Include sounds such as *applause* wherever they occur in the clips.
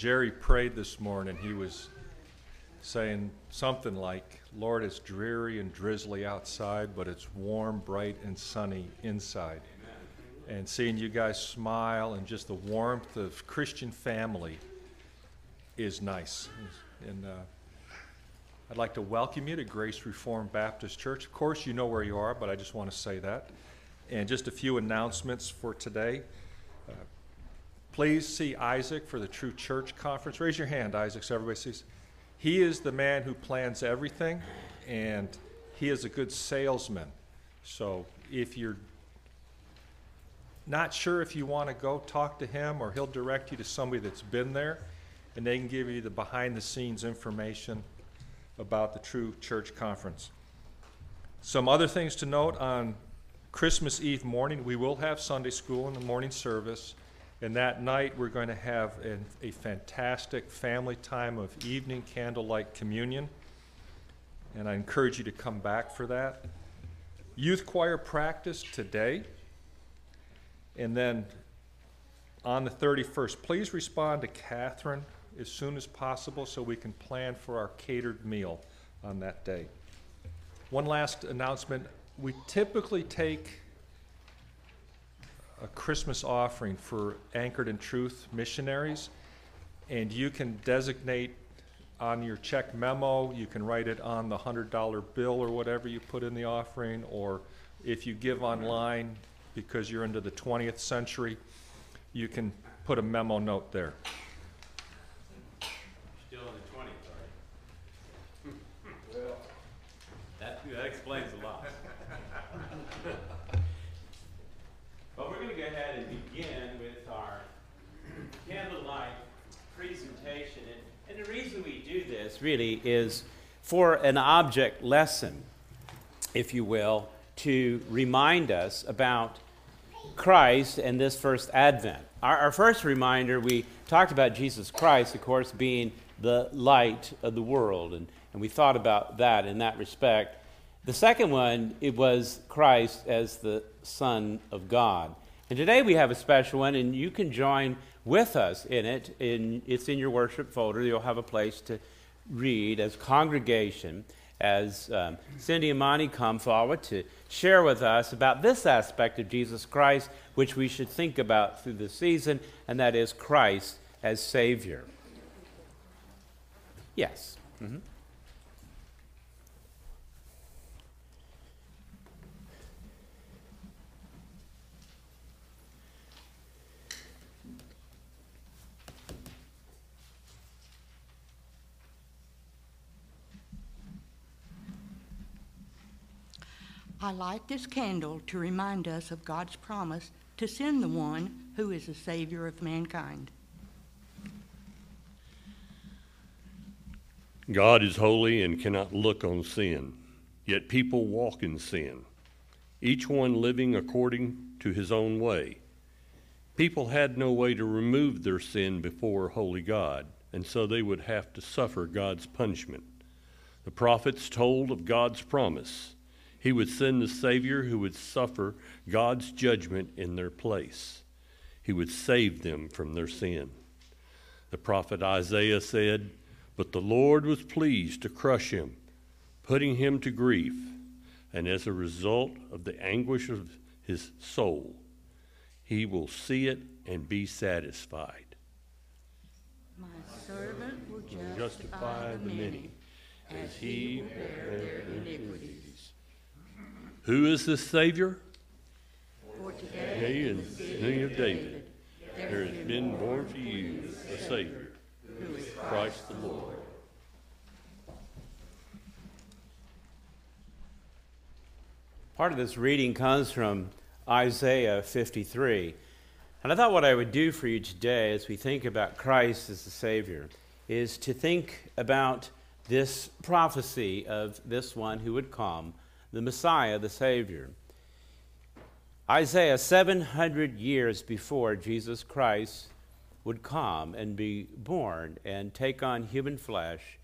Jerry prayed this morning, he was saying something like, Lord, it's dreary and drizzly outside, but it's warm, bright, and sunny inside. And seeing you guys smile and just the warmth of Christian family is nice. And uh, I'd like to welcome you to Grace Reformed Baptist Church. Of course, you know where you are, but I just want to say that. And just a few announcements for today. Uh, please see Isaac for the True Church Conference. Raise your hand, Isaac, so everybody sees. He is the man who plans everything, and he is a good salesman. So if you're not sure if you want to go, talk to him, or he'll direct you to somebody that's been there, and they can give you the behind the scenes information about the True Church Conference. Some other things to note on Christmas Eve morning, we will have Sunday school in the morning service. And that night, we're going to have an, a fantastic family time of evening candlelight communion. And I encourage you to come back for that. Youth choir practice today. And then on the 31st, please respond to Catherine as soon as possible so we can plan for our catered meal on that day. One last announcement we typically take a Christmas offering for Anchored in Truth missionaries, and you can designate on your check memo, you can write it on the $100 bill or whatever you put in the offering, or if you give online because you're into the 20th century, you can put a memo note there. Still in the 20s, are you? That, that explains a lot. But we're going to go ahead and begin with our candlelight presentation. And, and the reason we do really is for an object lesson, if you will, to remind us about Christ and this first advent. Our, our, first reminder, we talked about Jesus Christ, of course, being the light of the world, and, and we thought about that in that respect. The second one, it was Christ as the Son of God. And today we have a special one, and you can join with us in it. In, it's in your worship folder. You'll have a place to read as congregation as um, Cindy and Monty come forward to share with us about this aspect of Jesus Christ, which we should think about through the season, and that is Christ as Savior. Yes. Mm-hmm. I light this candle to remind us of God's promise to send the one who is the Savior of mankind. God is holy and cannot look on sin, yet people walk in sin, each one living according to his own way. People had no way to remove their sin before holy God, and so they would have to suffer God's punishment. The prophets told of God's promise he would send the Savior who would suffer God's judgment in their place. He would save them from their sin. The prophet Isaiah said, But the Lord was pleased to crush him, putting him to grief, and as a result of the anguish of his soul, he will see it and be satisfied. My servant will justify, justify the many, as he bear their iniquities. Who is this Savior? For today, is the King of David. There has been born for you a Savior, who is Christ the Lord. Part of this reading comes from Isaiah 53. And I thought what I would do for you today as we think about Christ as the Savior is to think about this prophecy of this one who would come the Messiah, the Savior. Isaiah, 700 years before Jesus Christ would come and be born and take on human flesh,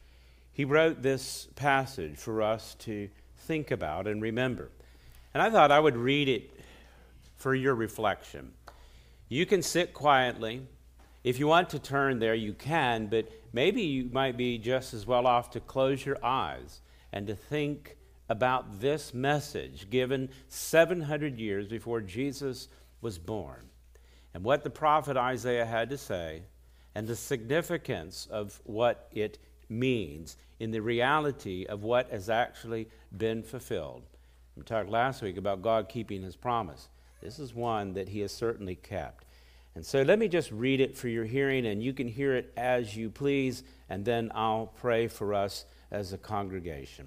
he wrote this passage for us to think about and remember. And I thought I would read it for your reflection. You can sit quietly. If you want to turn there, you can, but maybe you might be just as well off to close your eyes and to think about this message given 700 years before Jesus was born and what the prophet Isaiah had to say and the significance of what it means in the reality of what has actually been fulfilled. We talked last week about God keeping his promise. This is one that he has certainly kept. And so let me just read it for your hearing, and you can hear it as you please, and then I'll pray for us as a congregation.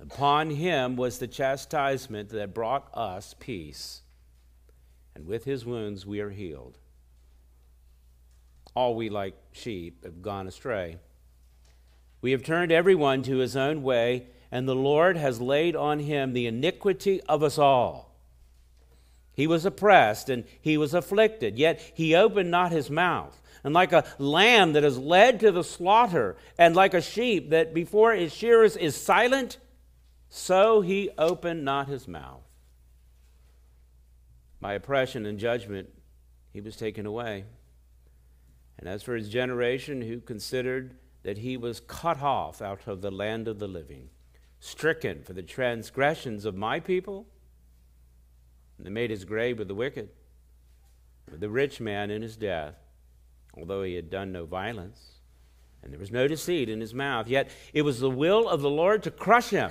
Upon him was the chastisement that brought us peace, and with his wounds we are healed. All we like sheep have gone astray. We have turned everyone to his own way, and the Lord has laid on him the iniquity of us all. He was oppressed and he was afflicted, yet he opened not his mouth. And like a lamb that is led to the slaughter, and like a sheep that before its shearers is silent, so he opened not his mouth. By oppression and judgment he was taken away. And as for his generation, who considered that he was cut off out of the land of the living, stricken for the transgressions of my people. And they made his grave with the wicked, with the rich man in his death, although he had done no violence, and there was no deceit in his mouth. Yet it was the will of the Lord to crush him.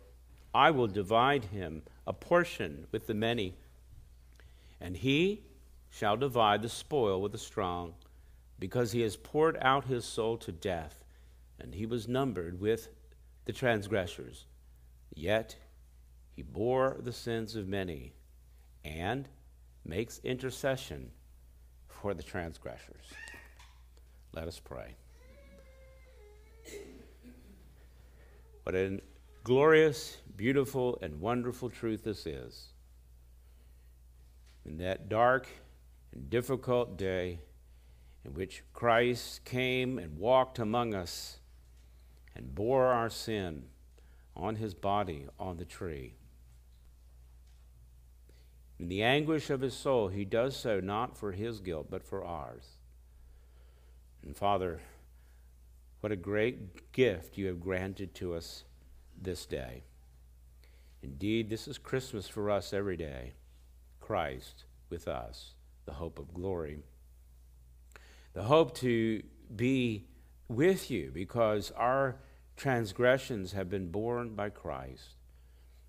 I will divide him a portion with the many, and he shall divide the spoil with the strong because he has poured out his soul to death, and he was numbered with the transgressors. Yet he bore the sins of many and makes intercession for the transgressors. Let us pray. What a glorious, beautiful, and wonderful truth this is. In that dark and difficult day, in which Christ came and walked among us and bore our sin on his body on the tree. In the anguish of his soul, he does so not for his guilt, but for ours. And Father, what a great gift you have granted to us this day. Indeed, this is Christmas for us every day. Christ with us, the hope of glory the hope to be with you because our transgressions have been borne by Christ.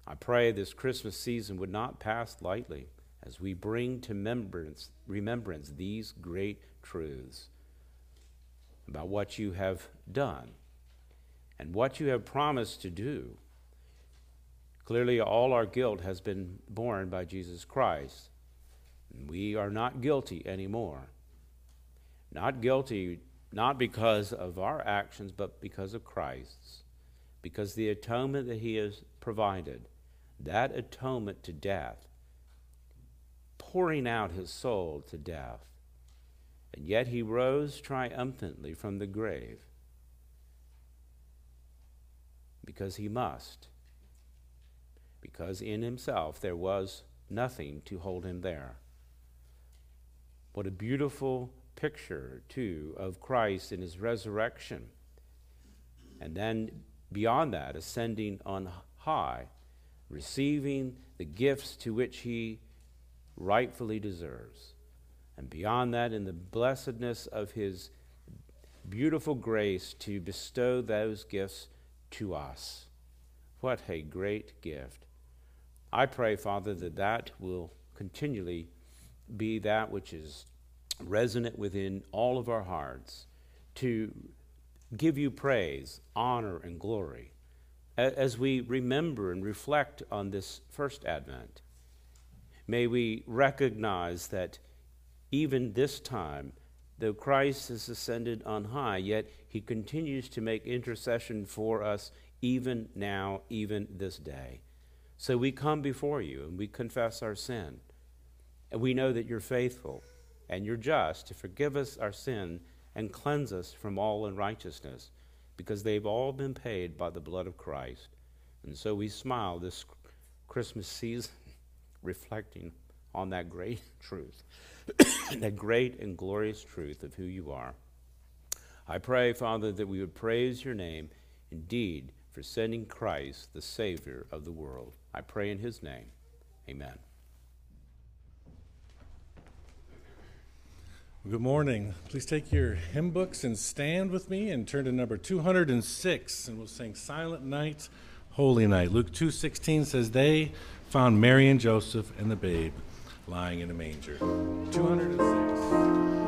I pray this Christmas season would not pass lightly as we bring to remembrance, remembrance these great truths about what you have done and what you have promised to do. Clearly, all our guilt has been borne by Jesus Christ. We are not guilty anymore. Not guilty, not because of our actions, but because of Christ's. Because the atonement that He has provided, that atonement to death, pouring out his soul to death. And yet he rose triumphantly from the grave because he must, because in himself there was nothing to hold him there. What a beautiful picture, too, of Christ in his resurrection. And then beyond that, ascending on high, receiving the gifts to which he rightfully deserves. And beyond that, in the blessedness of his beautiful grace to bestow those gifts to us. What a great gift. I pray, Father, that that will continually be that which is resonant within all of our hearts to give you praise, honor, and glory as we remember and reflect on this first advent. May we recognize that even this time, though Christ has ascended on high, yet he continues to make intercession for us even now, even this day. So we come before you and we confess our sin. And we know that you're faithful and you're just to forgive us our sin and cleanse us from all unrighteousness, because they've all been paid by the blood of Christ. And so we smile this Christmas season, *laughs* reflecting on that great *laughs* truth, *coughs* that great and glorious truth of who you are. I pray, Father, that we would praise your name indeed for sending Christ, the Savior of the world. I pray in his name. Amen. Good morning. Please take your hymn books and stand with me and turn to number 206 and we'll sing Silent Night, Holy Night. Luke 2:16 says they found Mary and Joseph and the babe lying in a manger. 206.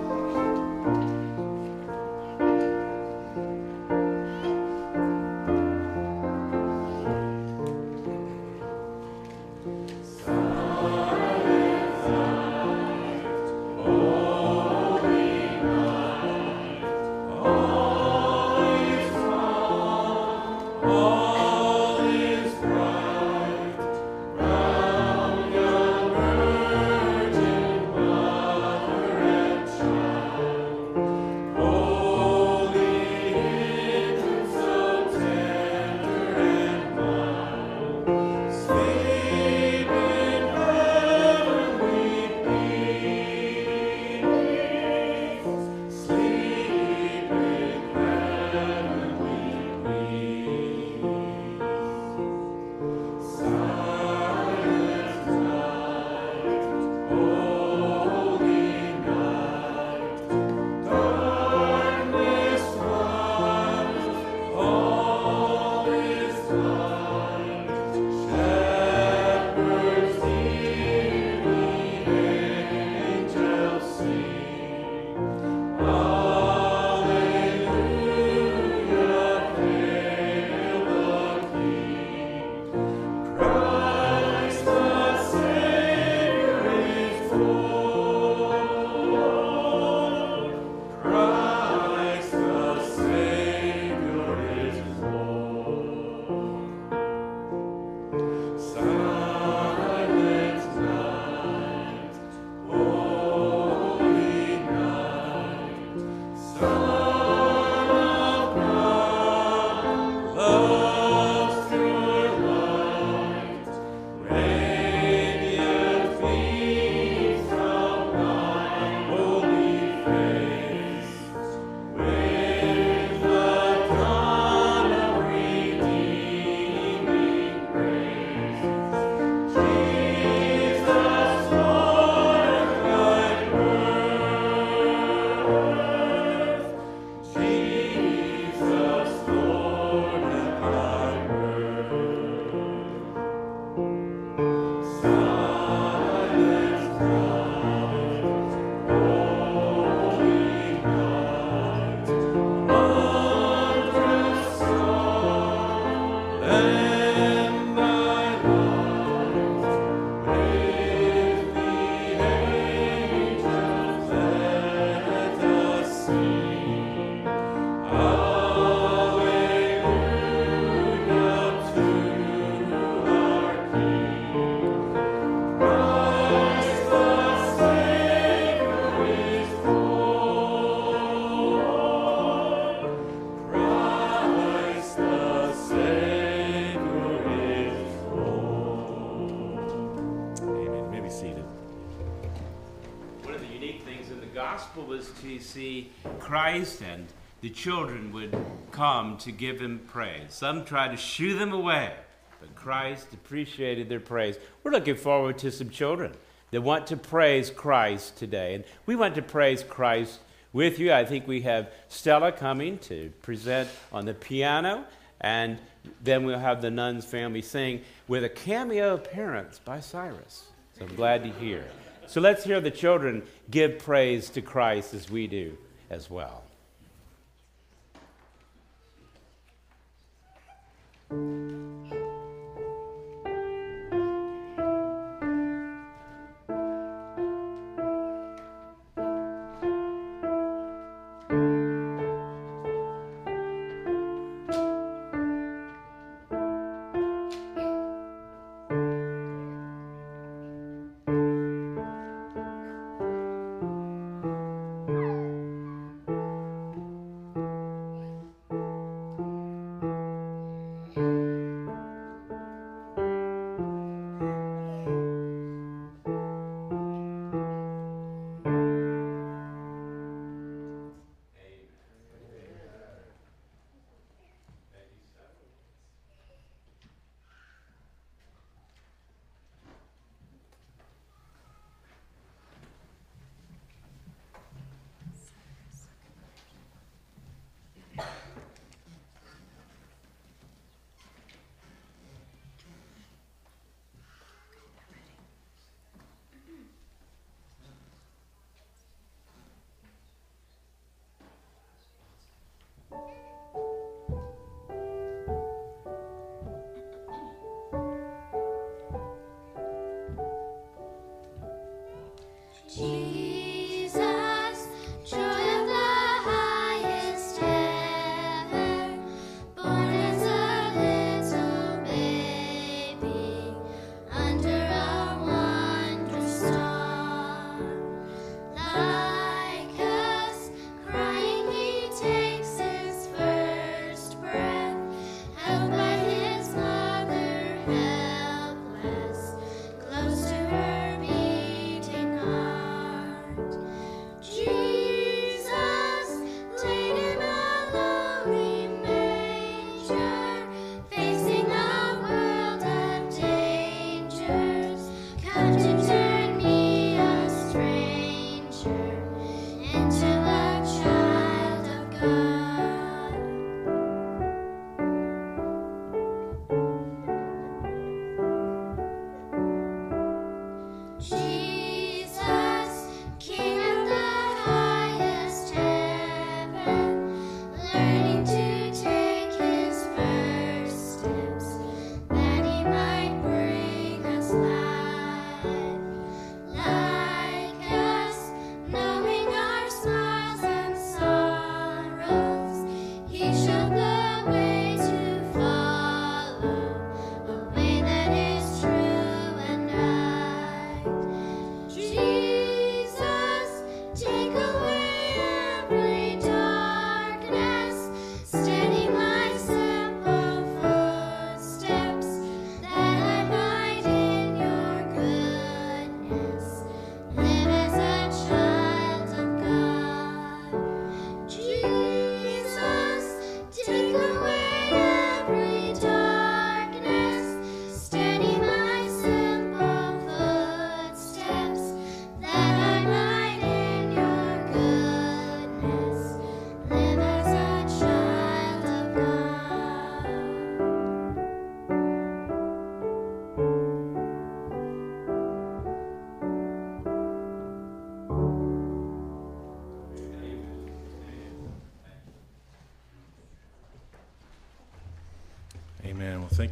See Christ and the children would come to give him praise. Some tried to shoo them away, but Christ appreciated their praise. We're looking forward to some children that want to praise Christ today. And we want to praise Christ with you. I think we have Stella coming to present on the piano, and then we'll have the Nuns family sing with a cameo appearance by Cyrus. So I'm glad to hear. So let's hear the children give praise to Christ as we do as well.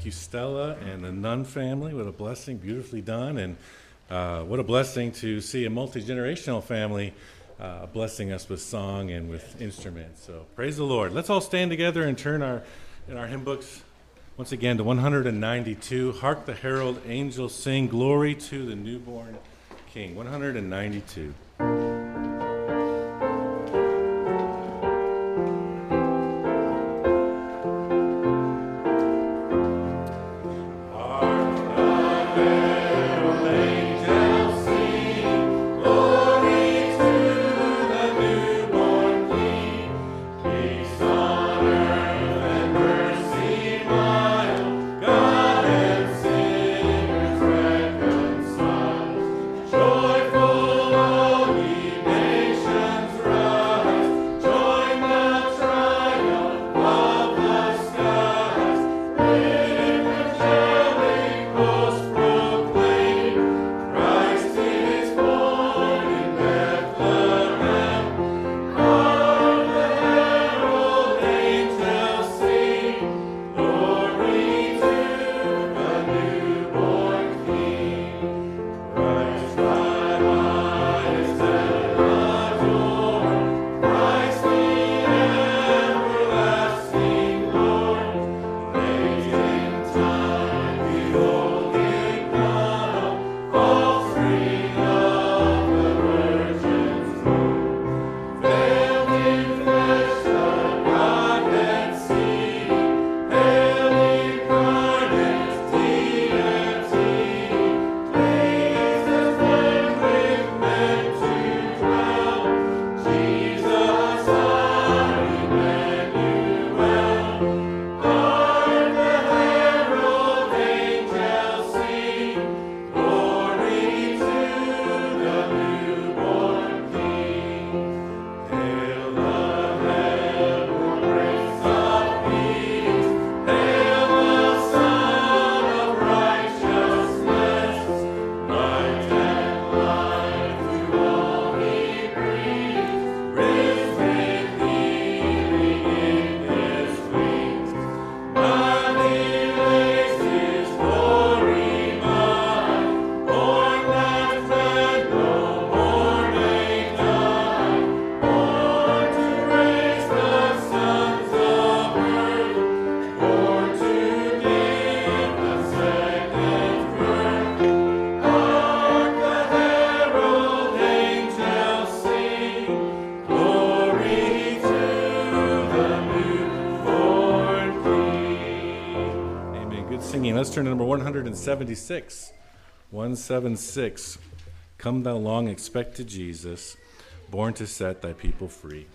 Thank you, Stella and the Nun family. What a blessing, beautifully done. And uh, what a blessing to see a multi generational family uh, blessing us with song and with instruments. So praise the Lord. Let's all stand together and turn our, in our hymn books once again to 192. Hark the herald angels sing, Glory to the newborn King. 192. Turn to number 176. 176. Come thou long expected Jesus, born to set thy people free.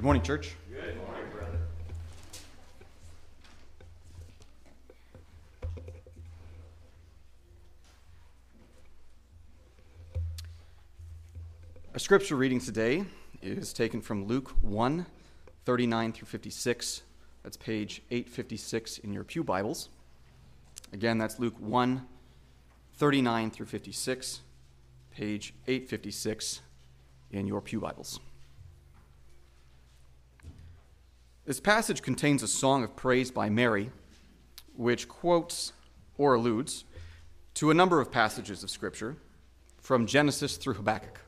Good morning, church. Good morning, brother. Our scripture reading today is taken from Luke 1 39 through 56. That's page 856 in your Pew Bibles. Again, that's Luke 1 39 through 56, page 856 in your Pew Bibles. This passage contains a song of praise by Mary, which quotes or alludes to a number of passages of Scripture from Genesis through Habakkuk,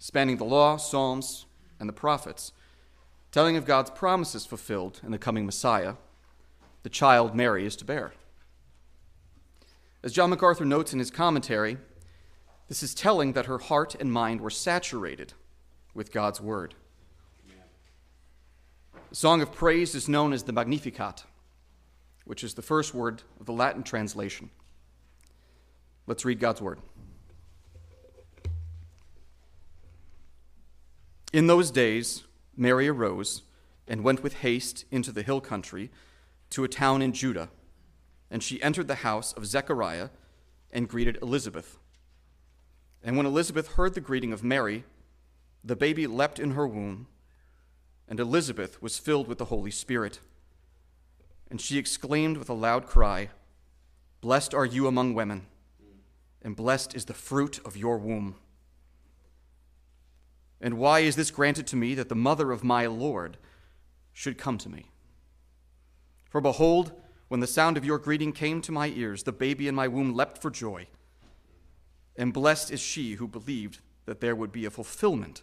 spanning the law, Psalms, and the prophets, telling of God's promises fulfilled in the coming Messiah, the child Mary is to bear. As John MacArthur notes in his commentary, this is telling that her heart and mind were saturated with God's word. The song of praise is known as the Magnificat, which is the first word of the Latin translation. Let's read God's word. In those days, Mary arose and went with haste into the hill country to a town in Judah, and she entered the house of Zechariah and greeted Elizabeth. And when Elizabeth heard the greeting of Mary, the baby leapt in her womb and Elizabeth was filled with the Holy Spirit. And she exclaimed with a loud cry, Blessed are you among women, and blessed is the fruit of your womb. And why is this granted to me that the mother of my Lord should come to me? For behold, when the sound of your greeting came to my ears, the baby in my womb leapt for joy. And blessed is she who believed that there would be a fulfillment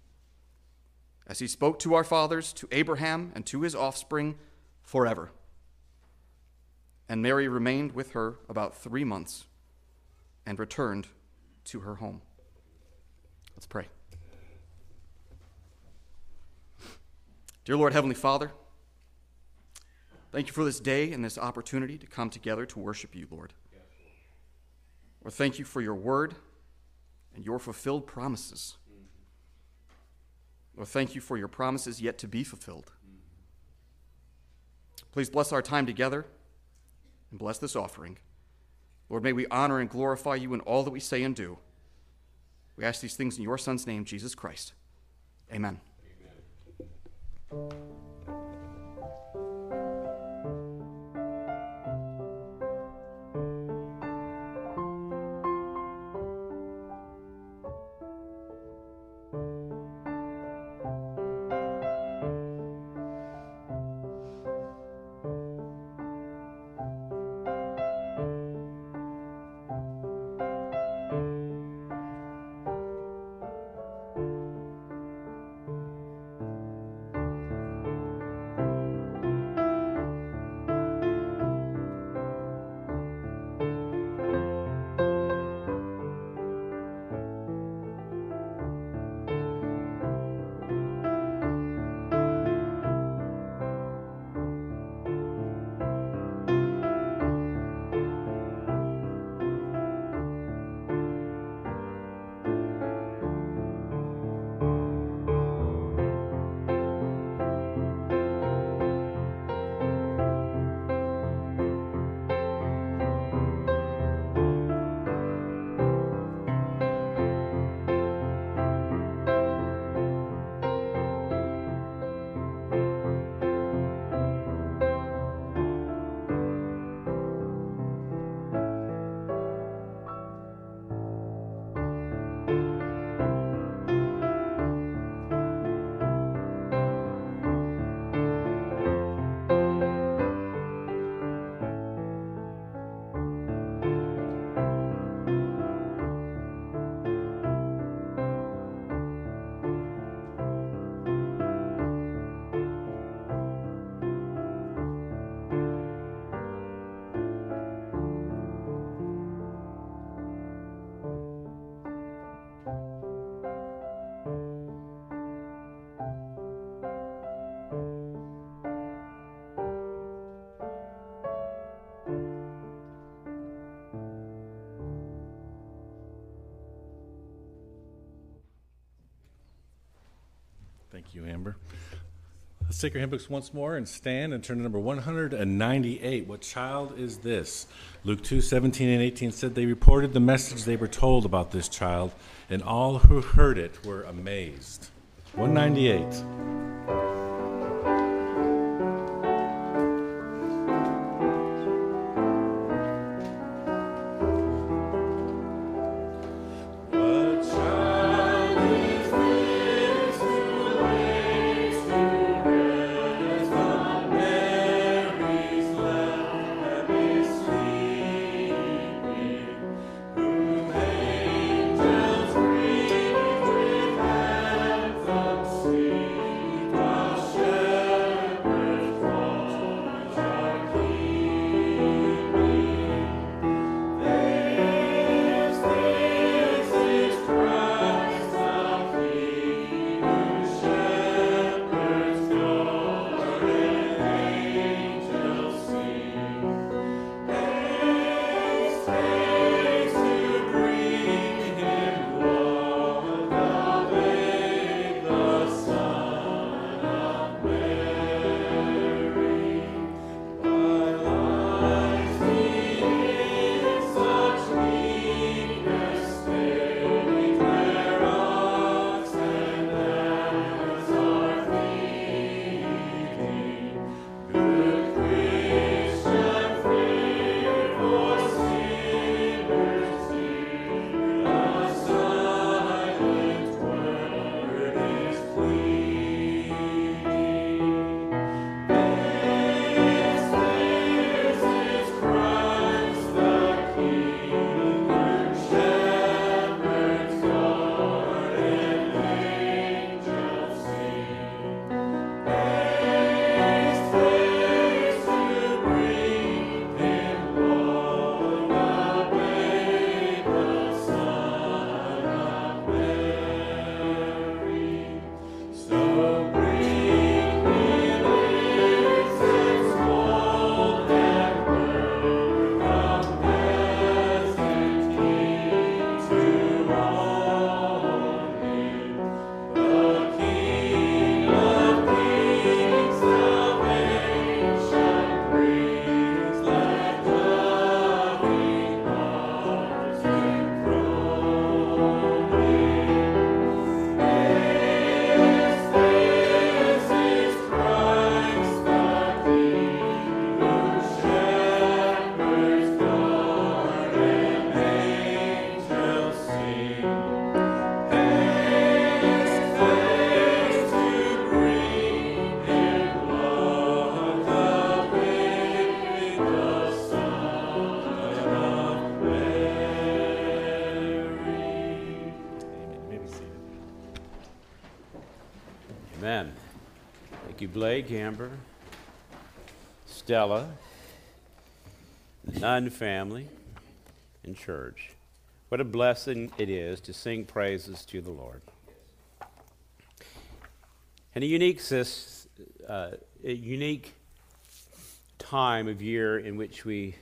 As he spoke to our fathers, to Abraham, and to his offspring forever. And Mary remained with her about three months and returned to her home. Let's pray. Dear Lord, Heavenly Father, thank you for this day and this opportunity to come together to worship you, Lord. Or thank you for your word and your fulfilled promises. Lord, thank you for your promises yet to be fulfilled. Please bless our time together and bless this offering. Lord, may we honor and glorify you in all that we say and do. We ask these things in your Son's name, Jesus Christ. Amen. Thank Our hymn books once more and stand and turn to number 198. What child is this? Luke 2 17 and 18 said they reported the message they were told about this child, and all who heard it were amazed. 198. Blake, Amber, Stella, the Nunn family, and church. What a blessing it is to sing praises to the Lord. And a unique, uh, a unique time of year in which we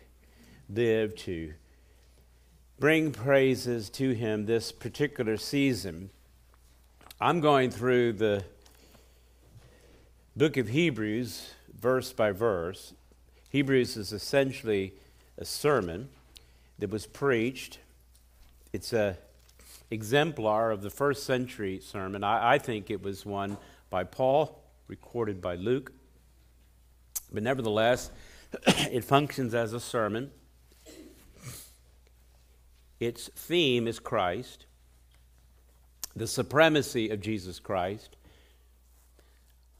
live to bring praises to Him this particular season. I'm going through the book of Hebrews, verse by verse. Hebrews is essentially a sermon that was preached. It's a exemplar of the first century sermon. I, I think it was one by Paul, recorded by Luke. But nevertheless, *clears throat* it functions as a sermon. Its theme is Christ, the supremacy of Jesus Christ,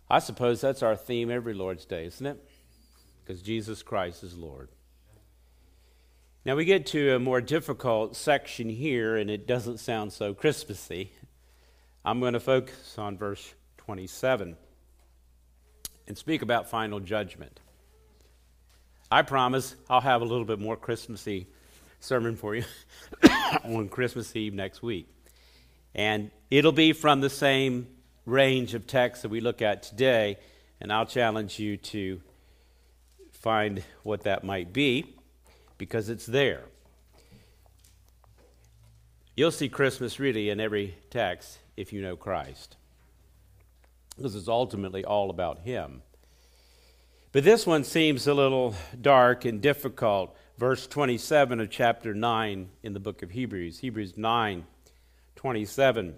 I suppose that's our theme every Lord's Day, isn't it? Because Jesus Christ is Lord. Now we get to a more difficult section here, and it doesn't sound so Christmassy. I'm going to focus on verse 27 and speak about final judgment. I promise I'll have a little bit more Christmassy sermon for you *coughs* on Christmas Eve next week. And it'll be from the same range of texts that we look at today, and I'll challenge you to find what that might be because it's there. You'll see Christmas really in every text if you know Christ, because it's ultimately all about Him. But this one seems a little dark and difficult. Verse 27 of chapter 9 in the book of Hebrews, Hebrews 9 27.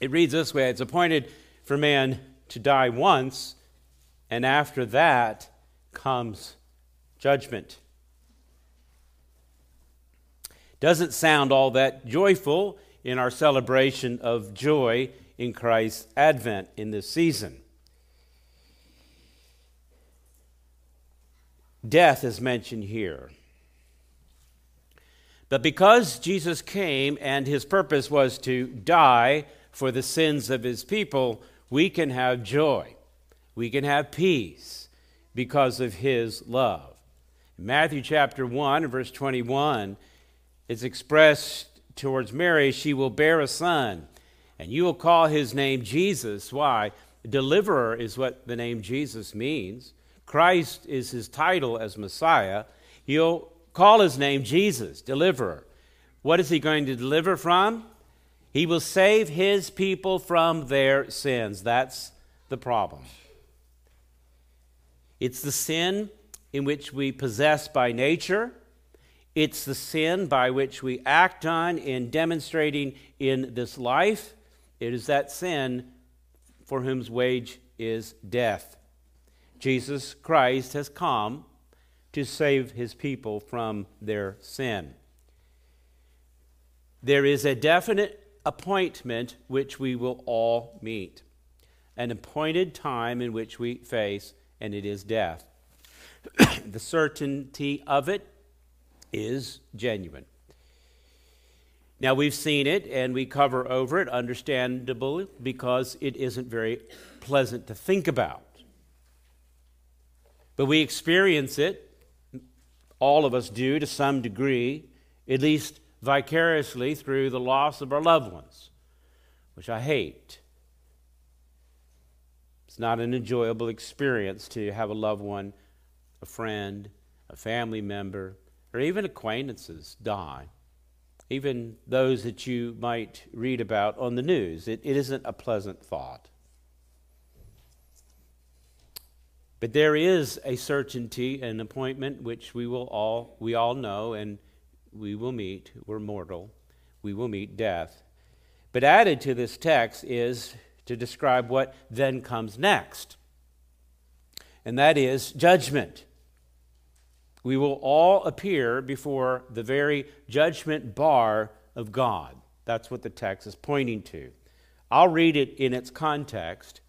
It reads this way It's appointed for man to die once, and after that comes judgment. Doesn't sound all that joyful in our celebration of joy in Christ's advent in this season. Death is mentioned here. But because Jesus came and his purpose was to die for the sins of his people, we can have joy. We can have peace because of his love. In Matthew chapter 1, verse 21, it's expressed towards Mary, she will bear a son, and you will call his name Jesus. Why? Deliverer is what the name Jesus means. Christ is his title as Messiah. He'll call his name Jesus, deliverer. What is he going to deliver from? He will save his people from their sins. That's the problem. It's the sin in which we possess by nature. It's the sin by which we act on in demonstrating in this life. It is that sin for whose wage is death. Jesus Christ has come to save his people from their sin. There is a definite appointment which we will all meet, an appointed time in which we face, and it is death. *coughs* the certainty of it is genuine. Now, we've seen it and we cover over it, understandably, because it isn't very pleasant to think about. But we experience it, all of us do to some degree, at least vicariously through the loss of our loved ones, which I hate. It's not an enjoyable experience to have a loved one, a friend, a family member, or even acquaintances die. Even those that you might read about on the news. It, it isn't a pleasant thought. But there is a certainty, an appointment which we will all we all know, and we will meet, we're mortal, we will meet death. But added to this text is to describe what then comes next, and that is judgment. We will all appear before the very judgment bar of God. That's what the text is pointing to. I'll read it in its context,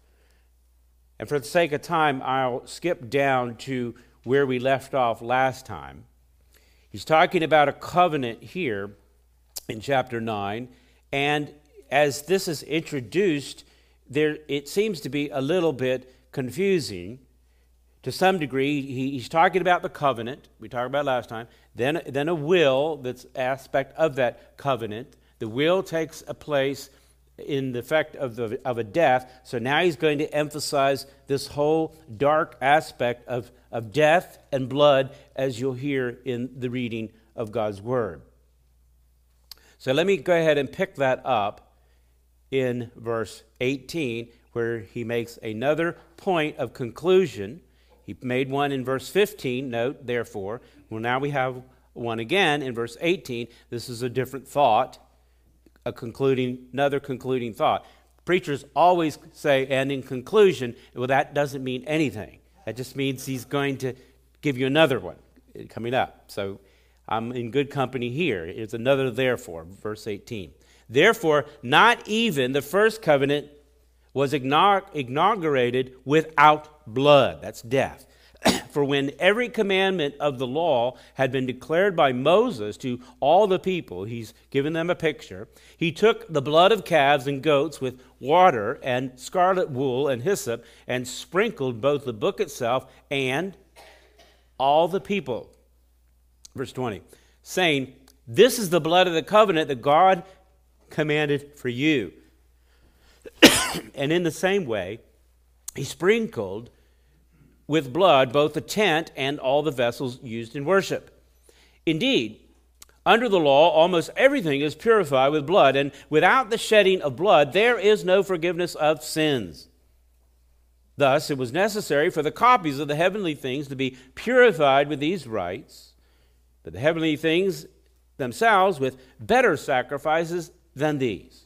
and for the sake of time, I'll skip down to where we left off last time. He's talking about a covenant here in chapter 9. And as this is introduced, there, it seems to be a little bit confusing. To some degree, he, he's talking about the covenant we talked about last time, then, then a will that's aspect of that covenant. The will takes a place in the effect of, the, of a death. So now he's going to emphasize this whole dark aspect of, of death and blood, as you'll hear in the reading of God's Word. So let me go ahead and pick that up in verse 18, where he makes another point of conclusion. He made one in verse 15, note, therefore. Well, now we have one again in verse 18. This is a different thought a concluding, another concluding thought. Preachers always say, and in conclusion, well, that doesn't mean anything. That just means he's going to give you another one coming up. So I'm in good company here. It's another therefore, verse 18. Therefore, not even the first covenant was inaugurated without blood. That's death. *coughs* For when every commandment of the law had been declared by Moses to all the people, he's given them a picture, he took the blood of calves and goats with water and scarlet wool and hyssop and sprinkled both the book itself and all the people. Verse 20, saying, This is the blood of the covenant that God commanded for you. *coughs* and in the same way, he sprinkled with blood both the tent and all the vessels used in worship. Indeed, under the law, almost everything is purified with blood, and without the shedding of blood, there is no forgiveness of sins. Thus, it was necessary for the copies of the heavenly things to be purified with these rites, but the heavenly things themselves with better sacrifices than these.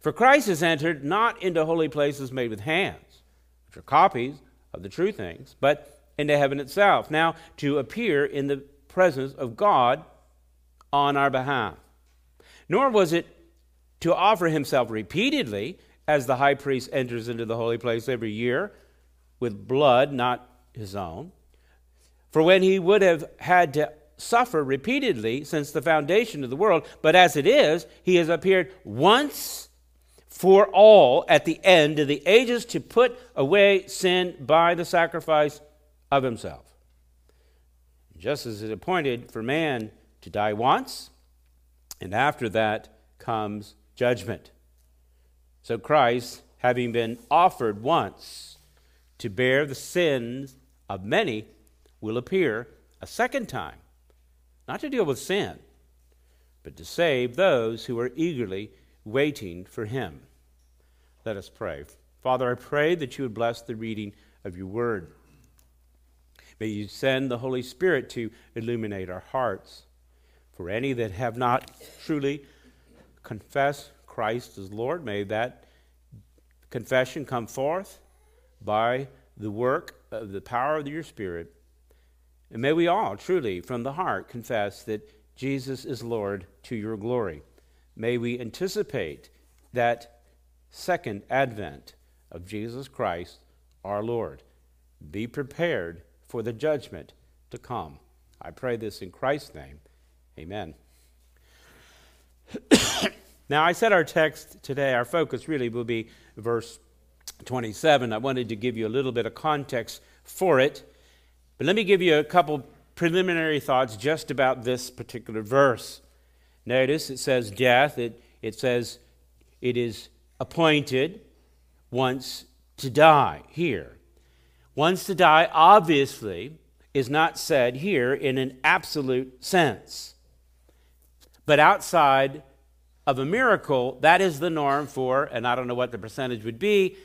For Christ has entered not into holy places made with hands, which are copies of the true things, but into heaven itself, now to appear in the presence of God on our behalf. Nor was it to offer himself repeatedly, as the high priest enters into the holy place every year, with blood not his own. For when he would have had to suffer repeatedly since the foundation of the world, but as it is, he has appeared once for all at the end of the ages to put away sin by the sacrifice of himself. Just as it is appointed for man to die once, and after that comes judgment. So Christ, having been offered once to bear the sins of many, will appear a second time, not to deal with sin, but to save those who are eagerly waiting for him. Let us pray. Father, I pray that you would bless the reading of your word. May you send the Holy Spirit to illuminate our hearts. For any that have not truly confessed Christ as Lord, may that confession come forth by the work of the power of your Spirit. And may we all truly, from the heart, confess that Jesus is Lord to your glory. May we anticipate that second advent of Jesus Christ our Lord. Be prepared for the judgment to come. I pray this in Christ's name. Amen. *coughs* now, I said our text today, our focus really will be verse 27. I wanted to give you a little bit of context for it, but let me give you a couple preliminary thoughts just about this particular verse. Notice it says death, it, it says it is appointed once to die here. Once to die, obviously, is not said here in an absolute sense. But outside of a miracle, that is the norm for, and I don't know what the percentage would be,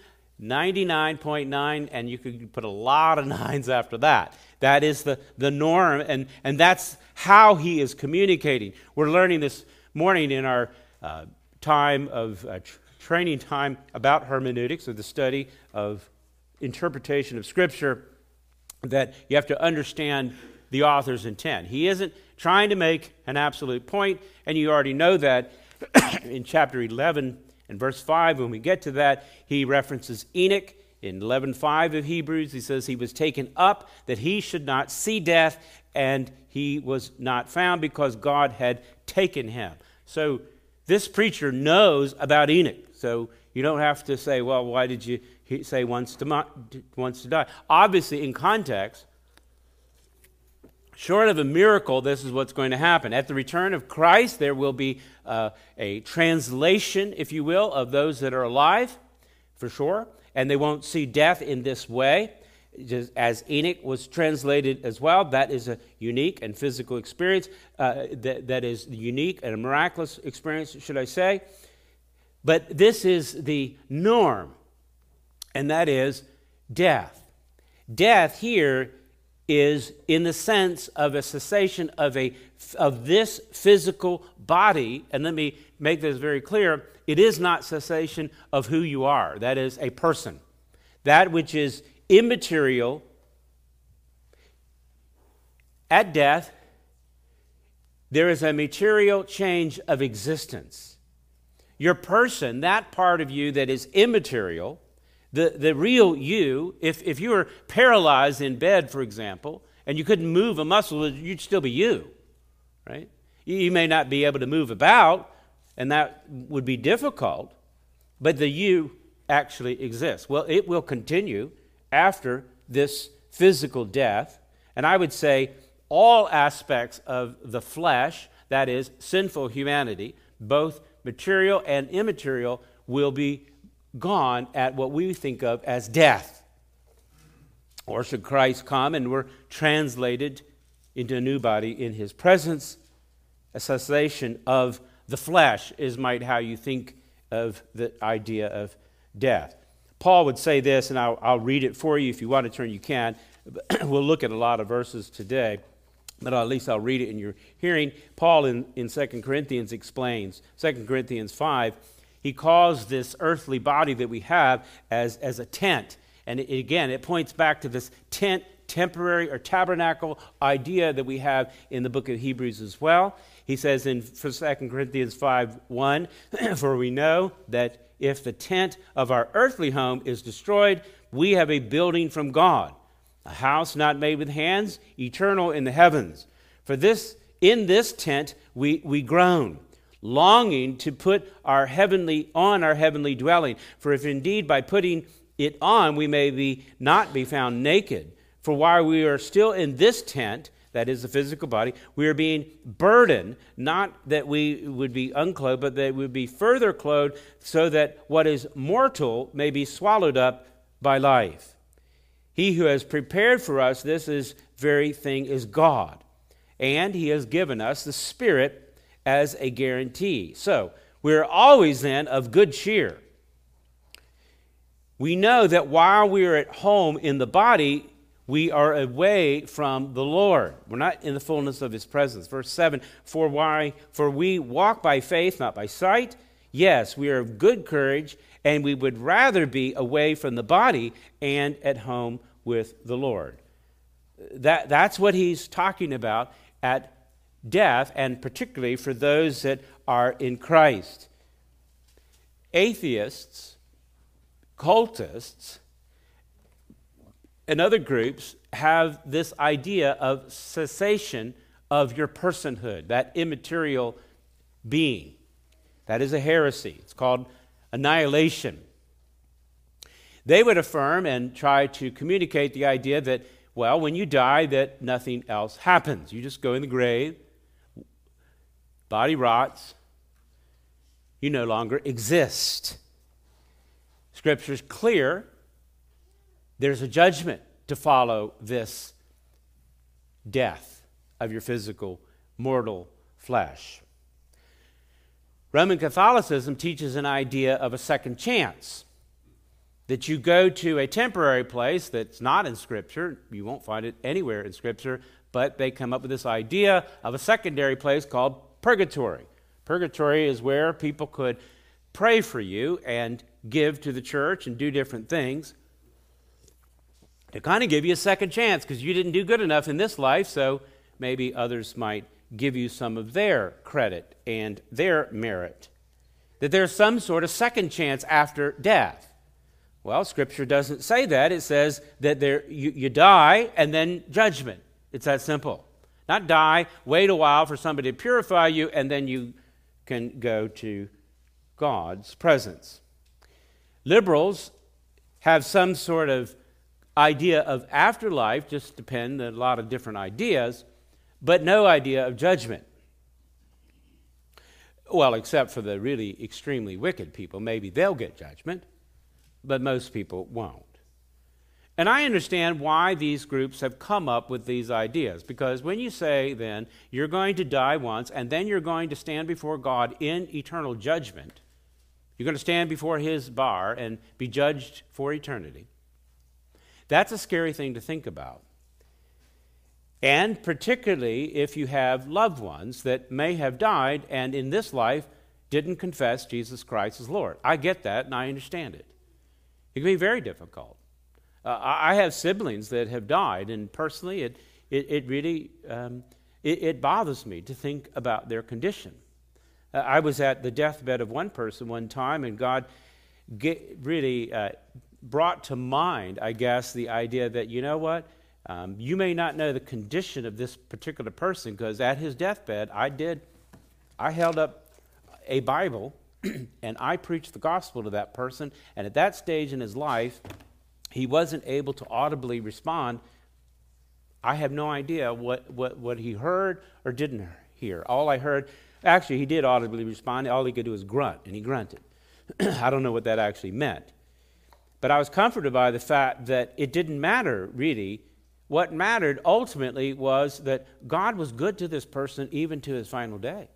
99.9, and you could put a lot of *laughs* nines after that. That is the, the norm, and, and that's how he is communicating. We're learning this morning in our uh, time of uh, training time about hermeneutics, or the study of interpretation of Scripture, that you have to understand the author's intent. He isn't trying to make an absolute point, and you already know that *coughs* in chapter 11 and verse 5. When we get to that, he references Enoch. In 11:5 of Hebrews, he says he was taken up that he should not see death, and he was not found because God had taken him. So this preacher knows about Enoch. So you don't have to say, well, why did you say wants to, wants to die? Obviously, in context, short of a miracle, this is what's going to happen. At the return of Christ, there will be uh, a translation, if you will, of those that are alive, for sure, and they won't see death in this way. Just as Enoch was translated as well, that is a unique and physical experience. Uh, that, that is unique and a miraculous experience, should I say. But this is the norm, and that is death. Death here is in the sense of a cessation of, a, of this physical body. And let me make this very clear it is not cessation of who you are, that is, a person. That which is immaterial at death, there is a material change of existence. Your person, that part of you that is immaterial, the, the real you, if, if you were paralyzed in bed, for example, and you couldn't move a muscle, you'd still be you, right? You, you may not be able to move about, and that would be difficult, but the you actually exists. Well, it will continue after this physical death, and I would say all aspects of the flesh, that is, sinful humanity, both material and immaterial, will be gone at what we think of as death. Or should Christ come and we're translated into a new body in his presence, a cessation of the flesh is might how you think of the idea of death. Paul would say this, and I'll, I'll read it for you. If you want to turn, you can. *clears throat* we'll look at a lot of verses today, but at least I'll read it in your hearing. Paul in, in 2 Corinthians explains, 2 Corinthians 5 he calls this earthly body that we have as, as a tent. And it, again, it points back to this tent, temporary or tabernacle idea that we have in the book of Hebrews as well. He says in 2 Corinthians 5 1, *clears throat* For we know that if the tent of our earthly home is destroyed, we have a building from God, a house not made with hands, eternal in the heavens. For this, in this tent we, we groan longing to put our heavenly on our heavenly dwelling. For if indeed by putting it on we may be not be found naked, for while we are still in this tent, that is the physical body, we are being burdened, not that we would be unclothed, but that we would be further clothed, so that what is mortal may be swallowed up by life. He who has prepared for us this is very thing is God, and he has given us the Spirit as a guarantee. So, we're always then of good cheer. We know that while we are at home in the body, we are away from the Lord. We're not in the fullness of his presence. Verse 7 For why? For we walk by faith, not by sight. Yes, we are of good courage, and we would rather be away from the body and at home with the Lord. That, that's what he's talking about at death, and particularly for those that are in Christ. Atheists, cultists, and other groups have this idea of cessation of your personhood, that immaterial being. That is a heresy. It's called annihilation. They would affirm and try to communicate the idea that, well, when you die, that nothing else happens. You just go in the grave, body rots, you no longer exist. Scripture is clear. There's a judgment to follow this death of your physical, mortal flesh. Roman Catholicism teaches an idea of a second chance. That you go to a temporary place that's not in Scripture, you won't find it anywhere in Scripture, but they come up with this idea of a secondary place called purgatory. Purgatory is where people could pray for you and give to the church and do different things to kind of give you a second chance because you didn't do good enough in this life, so maybe others might give you some of their credit and their merit. That there's some sort of second chance after death. Well, Scripture doesn't say that. It says that there, you, you die and then judgment. It's that simple. Not die, wait a while for somebody to purify you, and then you can go to God's presence. Liberals have some sort of idea of afterlife, just depend on a lot of different ideas, but no idea of judgment. Well, except for the really extremely wicked people. Maybe they'll get judgment, but most people won't. And I understand why these groups have come up with these ideas. Because when you say, then, you're going to die once, and then you're going to stand before God in eternal judgment, you're going to stand before His bar and be judged for eternity. That's a scary thing to think about. And particularly if you have loved ones that may have died and in this life didn't confess Jesus Christ as Lord. I get that and I understand it. It can be very difficult. Uh, I have siblings that have died, and personally, it, it, it really um, it, it, bothers me to think about their condition. Uh, I was at the deathbed of one person one time, and God get, really uh, brought to mind, I guess, the idea that, you know what? Um, you may not know the condition of this particular person because at his deathbed, I did, I held up a Bible *clears throat* and I preached the gospel to that person. And at that stage in his life, he wasn't able to audibly respond. I have no idea what, what, what he heard or didn't hear. All I heard, actually, he did audibly respond. All he could do was grunt, and he grunted. *clears throat* I don't know what that actually meant. But I was comforted by the fact that it didn't matter, really. What mattered ultimately was that God was good to this person even to his final day.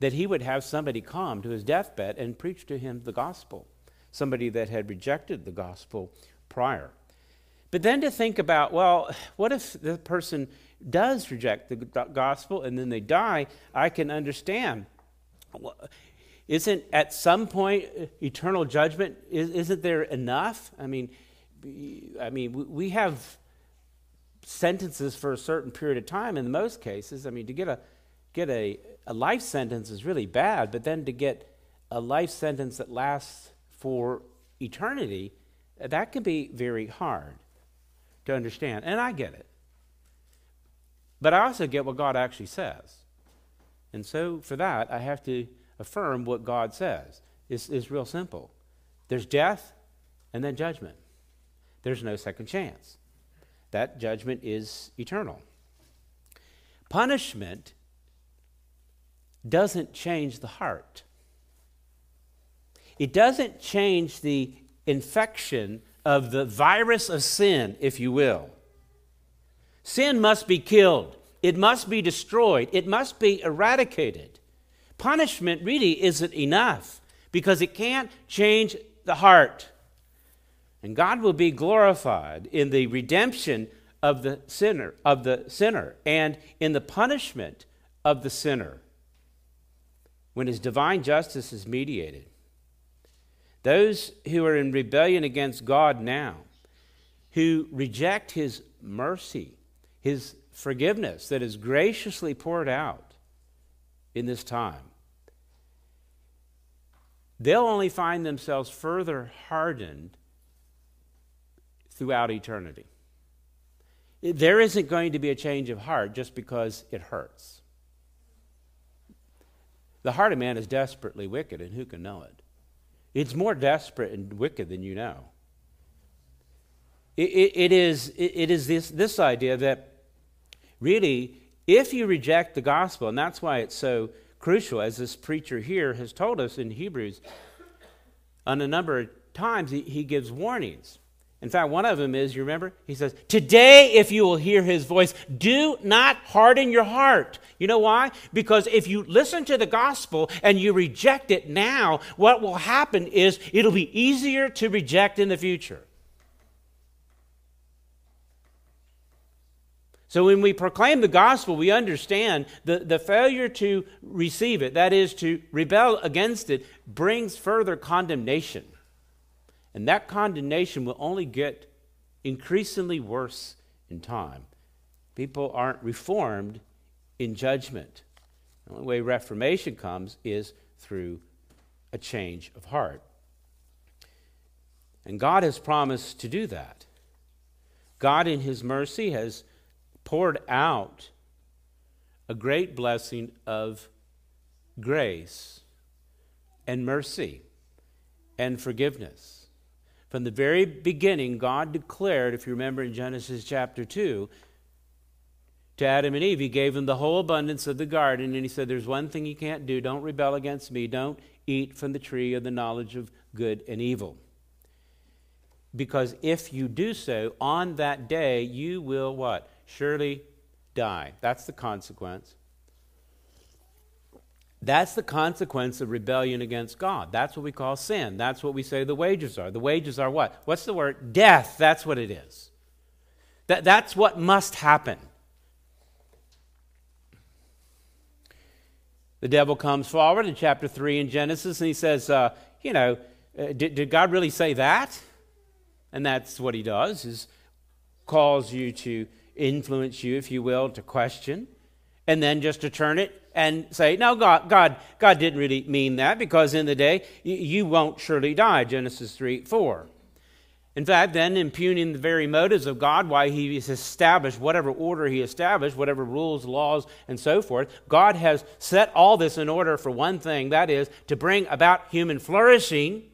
That he would have somebody come to his deathbed and preach to him the gospel. Somebody that had rejected the gospel prior. But then to think about, well, what if the person does reject the gospel and then they die? I can understand. Isn't at some point eternal judgment? Isn't there enough? I mean, I mean, we have sentences for a certain period of time. In most cases, I mean, to get a get a, a life sentence is really bad, but then to get a life sentence that lasts for eternity that can be very hard to understand. And I get it. But I also get what God actually says. And so for that, I have to affirm what God says. It's, it's real simple there's death and then judgment, there's no second chance. That judgment is eternal. Punishment doesn't change the heart. It doesn't change the infection of the virus of sin, if you will. Sin must be killed, it must be destroyed, it must be eradicated. Punishment really isn't enough because it can't change the heart. And God will be glorified in the redemption of the sinner, of the sinner, and in the punishment of the sinner when his divine justice is mediated. Those who are in rebellion against God now, who reject His mercy, His forgiveness that is graciously poured out in this time, they'll only find themselves further hardened throughout eternity. There isn't going to be a change of heart just because it hurts. The heart of man is desperately wicked, and who can know it? It's more desperate and wicked than you know. It, it, it is, it, it is this, this idea that really, if you reject the gospel, and that's why it's so crucial, as this preacher here has told us in Hebrews on a number of times, he, he gives warnings. In fact, one of them is, you remember? He says, Today, if you will hear his voice, do not harden your heart. You know why? Because if you listen to the gospel and you reject it now, what will happen is it'll be easier to reject in the future. So when we proclaim the gospel, we understand the, the failure to receive it, that is, to rebel against it, brings further condemnation. And that condemnation will only get increasingly worse in time. People aren't reformed in judgment. The only way reformation comes is through a change of heart. And God has promised to do that. God, in His mercy, has poured out a great blessing of grace and mercy and forgiveness. From the very beginning, God declared, if you remember in Genesis chapter 2, to Adam and Eve, He gave them the whole abundance of the garden, and He said, There's one thing you can't do. Don't rebel against me. Don't eat from the tree of the knowledge of good and evil. Because if you do so, on that day, you will what? Surely die. That's the consequence. That's the consequence of rebellion against God. That's what we call sin. That's what we say the wages are. The wages are what? What's the word? Death. That's what it is. That, that's what must happen. The devil comes forward in chapter 3 in Genesis and he says, uh, You know, uh, did, did God really say that? And that's what he does, is calls you to influence you, if you will, to question, and then just to turn it and say, no, God, God, God didn't really mean that because in the day you won't surely die, Genesis 3 4. In fact, then impugning the very motives of God, why He has established whatever order He established, whatever rules, laws, and so forth, God has set all this in order for one thing that is, to bring about human flourishing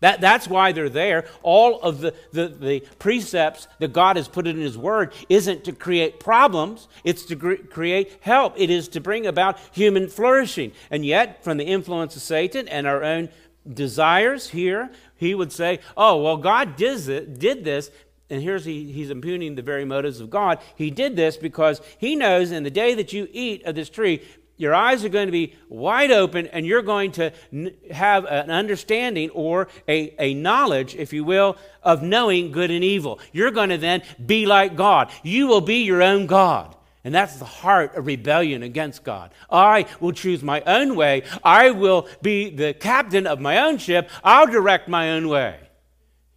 that, that's why they're there. All of the, the, the, precepts that God has put in His Word isn't to create problems, it's to cre- create help. It is to bring about human flourishing. And yet, from the influence of Satan and our own desires here, he would say, Oh, well, God did this. And here's he, he's impugning the very motives of God. He did this because he knows in the day that you eat of this tree, your eyes are going to be wide open and you're going to n- have an understanding or a, a knowledge, if you will, of knowing good and evil. You're going to then be like God. You will be your own God. And that's the heart of rebellion against God. I will choose my own way. I will be the captain of my own ship. I'll direct my own way.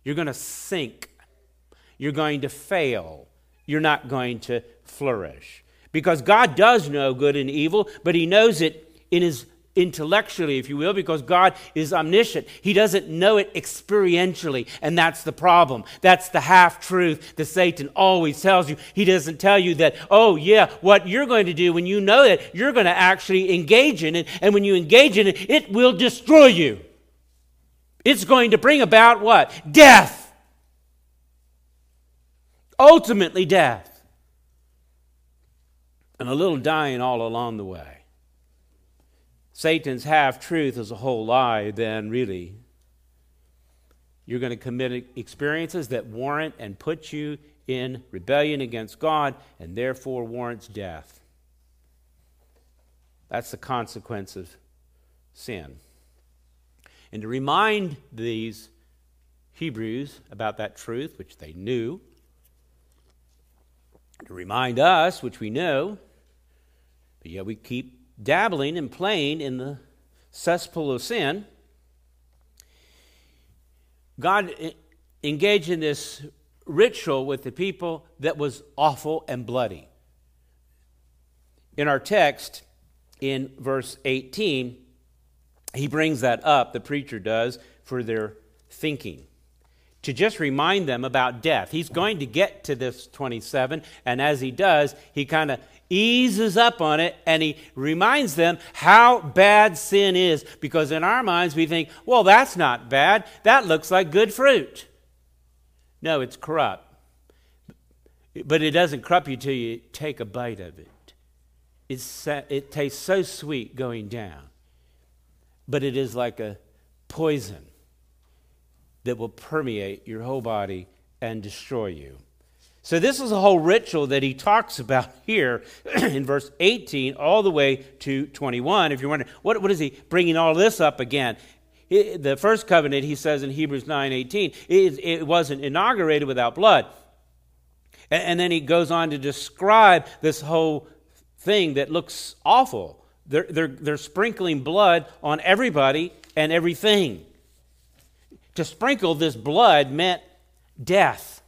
You're going to sink. You're going to fail. You're not going to flourish. Because God does know good and evil, but He knows it in His intellectually, if you will, because God is omniscient. He doesn't know it experientially, and that's the problem. That's the half truth that Satan always tells you. He doesn't tell you that, oh, yeah, what you're going to do when you know it, you're going to actually engage in it, and when you engage in it, it will destroy you. It's going to bring about what? Death. Ultimately, death and a little dying all along the way. Satan's half truth is a whole lie, then really, you're going to commit experiences that warrant and put you in rebellion against God and therefore warrants death. That's the consequence of sin. And to remind these Hebrews about that truth, which they knew, to remind us, which we know, but yet we keep dabbling and playing in the cesspool of sin. God engaged in this ritual with the people that was awful and bloody. In our text, in verse 18, he brings that up, the preacher does, for their thinking to just remind them about death. He's going to get to this 27, and as he does, he kind of eases up on it and he reminds them how bad sin is. Because in our minds, we think, well, that's not bad. That looks like good fruit. No, it's corrupt. But it doesn't corrupt you till you take a bite of it. It's, it tastes so sweet going down. But it is like a poison that will permeate your whole body and destroy you. So, this is a whole ritual that he talks about *laughs* here *clears throat* in verse 18 all the way to 21. If you're wondering, what, what is he bringing all this up again? the first covenant, he says in Hebrews 9 18, it, it wasn't inaugurated without blood. And, and then he goes on to describe this whole thing that looks awful. They're, they're, they're sprinkling blood on everybody and everything. To sprinkle this blood meant death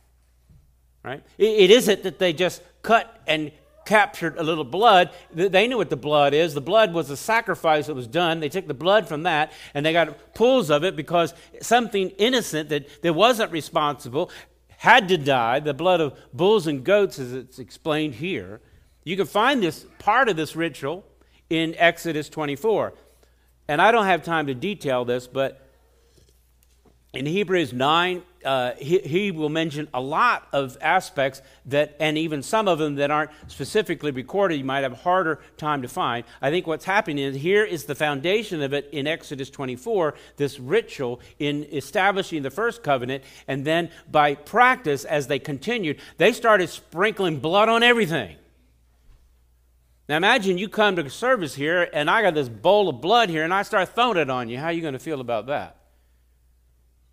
right? It isn't that they just cut and captured a little blood. They knew what the blood is. The blood was a sacrifice that was done. They took the blood from that and they got pools of it because something innocent that, that wasn't responsible had to die. The blood of bulls and goats, as it's explained here. You can find this part of this ritual in Exodus 24. And I don't have time to detail this, but in Hebrews 9 uh, he, he will mention a lot of aspects that, and even some of them that aren't specifically recorded, you might have a harder time to find. I think what's happening is here is the foundation of it in Exodus 24, this ritual in establishing the first covenant, and then by practice, as they continued, they started sprinkling blood on everything. Now imagine you come to service here, and I got this bowl of blood here, and I start throwing it on you. How are you going to feel about that?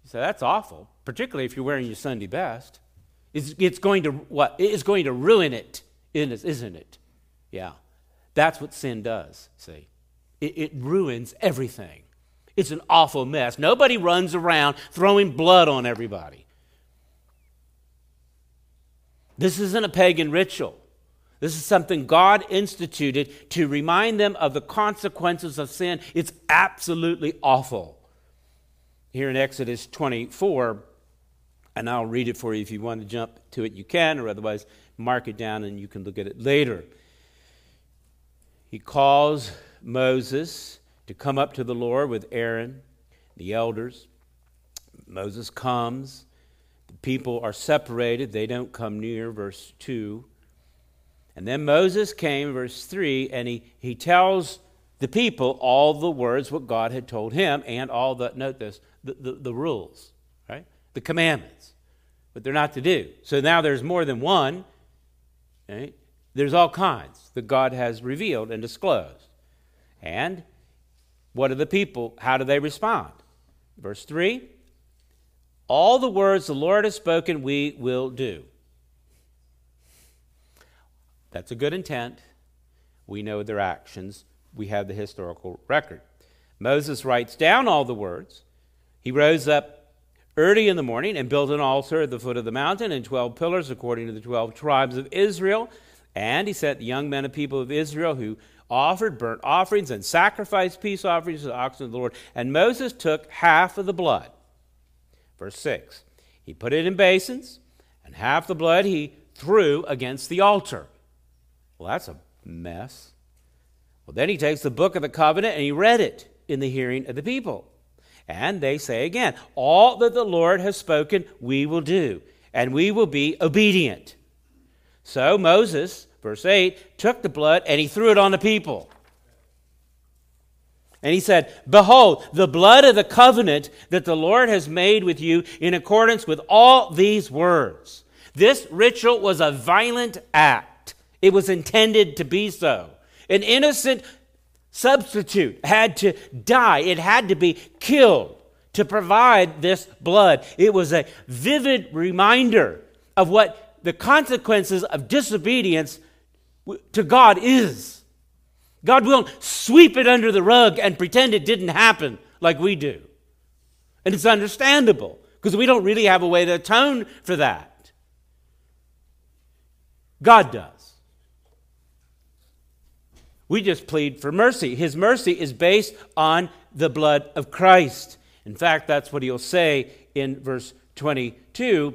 You say, that's awful particularly if you're wearing your Sunday best, it's, it's going to what? It's going to ruin it, isn't it? Yeah. That's what sin does, see. It, it ruins everything. It's an awful mess. Nobody runs around throwing blood on everybody. This isn't a pagan ritual. This is something God instituted to remind them of the consequences of sin. It's absolutely awful. Here in Exodus 24, and I'll read it for you. If you want to jump to it, you can, or otherwise, mark it down and you can look at it later. He calls Moses to come up to the Lord with Aaron, the elders. Moses comes. The people are separated, they don't come near, verse 2. And then Moses came, verse 3, and he, he tells the people all the words what God had told him and all the, note this, the, the, the rules the commandments, but they're not to do. So now there's more than one. There's all kinds that God has revealed and disclosed. And what are the people? How do they respond? Verse 3 All the words the Lord has spoken, we will do. That's a good intent. We know their actions. We have the historical record. Moses writes down all the words. He rose up early in the morning and built an altar at the foot of the mountain and 12 pillars according to the 12 tribes of Israel. And he set the young men and people of Israel who offered burnt offerings and sacrificed peace offerings to the oxen of the Lord. And Moses took half of the blood. Verse 6 He put it in basins, and half the blood he threw against the altar. Well, that's a mess. Well, then he takes the book of the covenant and he read it in the hearing of the people. And they say again, All that the Lord has spoken, we will do, and we will be obedient. So Moses, verse 8, took the blood and he threw it on the people. And he said, Behold, the blood of the covenant that the Lord has made with you in accordance with all these words. This ritual was a violent act, it was intended to be so. An innocent substitute had to die, it had to be killed to provide this blood. It was a vivid reminder of what the consequences of disobedience to God is. God won't sweep it under the rug and pretend it didn't happen like we do. And it's understandable because we don't really have a way to atone for that. God does. We just plead for mercy. His mercy is based on the blood of Christ. In fact, that's what he'll say in verse 22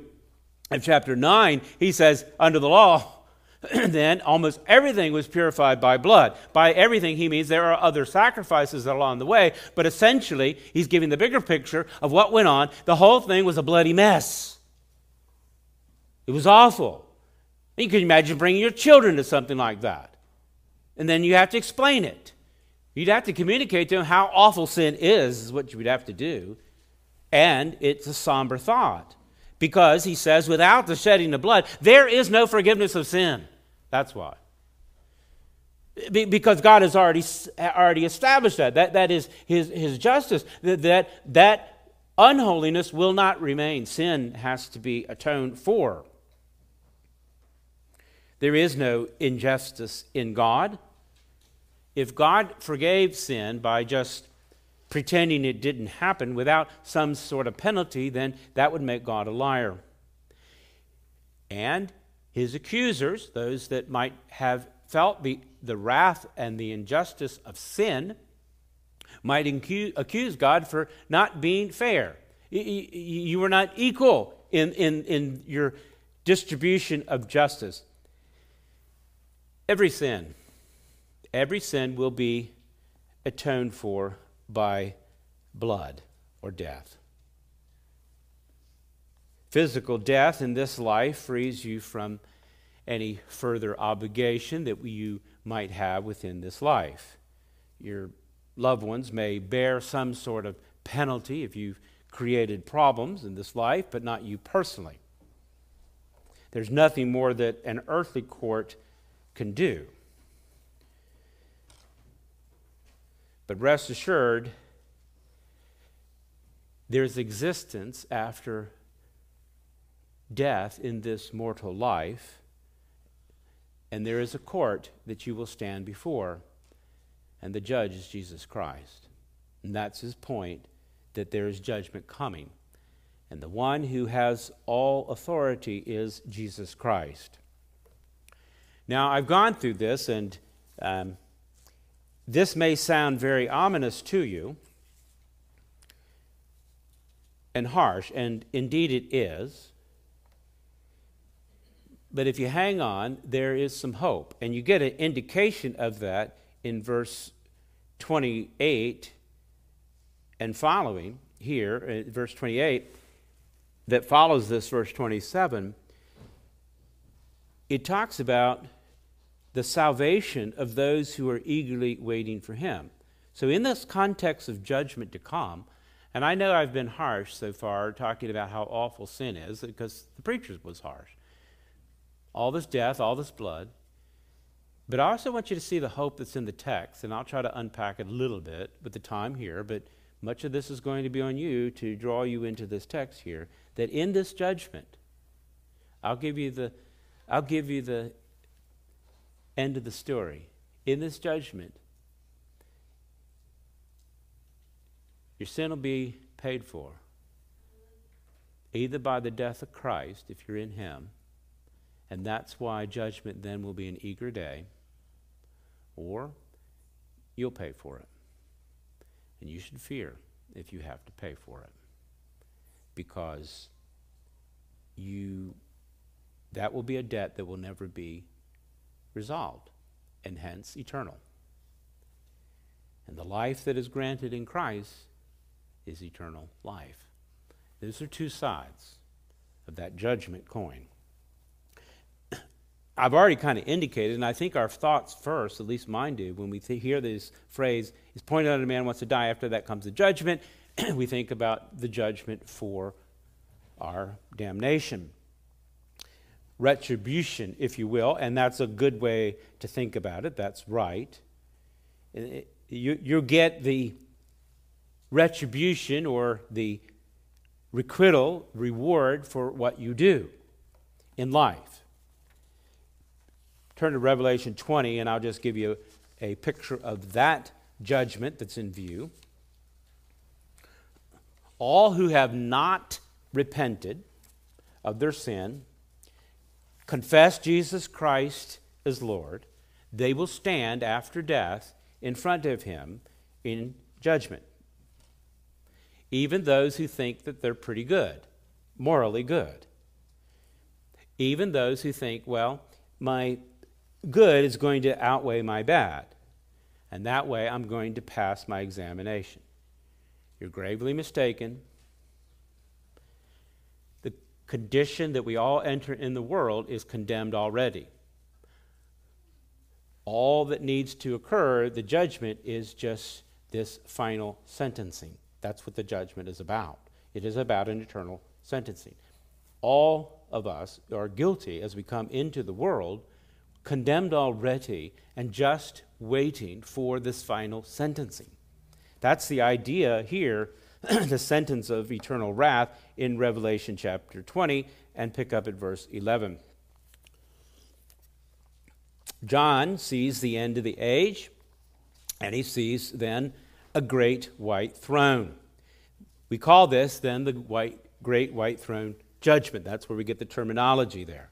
of chapter 9. He says, Under the law, *clears throat* then almost everything was purified by blood. By everything, he means there are other sacrifices along the way, but essentially, he's giving the bigger picture of what went on. The whole thing was a bloody mess. It was awful. You can imagine bringing your children to something like that and then you have to explain it. You'd have to communicate to them how awful sin is, is what you would have to do. And it's a somber thought. Because he says, without the shedding of blood, there is no forgiveness of sin. That's why. because God has already, already established that. That, that is his, his justice. That, that, that unholiness will not remain. Sin has to be atoned for. There is no injustice in God. If God forgave sin by just pretending it didn't happen without some sort of penalty, then that would make God a liar. And his accusers, those that might have felt the, the wrath and the injustice of sin, might accuse God for not being fair. You were not equal in, in, in your distribution of justice. Every sin every sin will be atoned for by blood or death. Physical death in this life frees you from any further obligation that you might have within this life. Your loved ones may bear some sort of penalty if you've created problems in this life, but not you personally. There's nothing more that an earthly court can do. But rest assured, there's existence after death in this mortal life, and there is a court that you will stand before, and the judge is Jesus Christ. And that's his point that there is judgment coming. And the one who has all authority is Jesus Christ. Now, I've gone through this, and um, this may sound very ominous to you and harsh, and indeed it is. But if you hang on, there is some hope. And you get an indication of that in verse 28 and following here, uh, verse 28, that follows this verse 27. It talks about the salvation of those who are eagerly waiting for him. So, in this context of judgment to come, and I know I've been harsh so far talking about how awful sin is because the preacher was harsh all this death, all this blood. But I also want you to see the hope that's in the text, and I'll try to unpack it a little bit with the time here, but much of this is going to be on you to draw you into this text here. That in this judgment, I'll give you the, I'll give you the end of the story. In this judgment, your sin will be paid for, either by the death of Christ, if you're in Him, and that's why judgment then will be an eager day. Or you'll pay for it. And you should fear if you have to pay for it. Because you that will be a debt that will never be resolved and hence eternal. And the life that is granted in Christ is eternal life. Those are two sides of that judgment coin. *clears throat* I've already kind of indicated, and I think our thoughts first, at least mine do, when we th- hear this phrase, is pointed out a man wants to die. After that comes the judgment. *clears throat* we think about the judgment for our damnation. Retribution, if you will, and that's a good way to think about it. That's right. Eh, you, you get the retribution or the requital, reward for what you do in life turn to Revelation 20, and I'll just give you a picture of that judgment that's in view. All who have not repented of their sin, confess Jesus Christ as Lord, they will stand after death in front of him in judgment. Even those who think that they're pretty good, morally good. Even those who think, well, my good is going to outweigh my bad. And that way I'm going to pass my examination. You're gravely mistaken. Condition that we all enter in the world is condemned already. All that needs to occur, the judgment, is just this final sentencing. That's what the judgment is about. It is about an eternal sentencing. All of us are guilty as we come into the world condemned already and just waiting for this final sentencing. That's the idea here, *clears throat* the sentence of eternal wrath in Revelation chapter 20, and pick up at verse 11. John sees the end of the age, and he sees then a great white throne. We call this then the white, great white throne judgment. That's where we get the terminology there.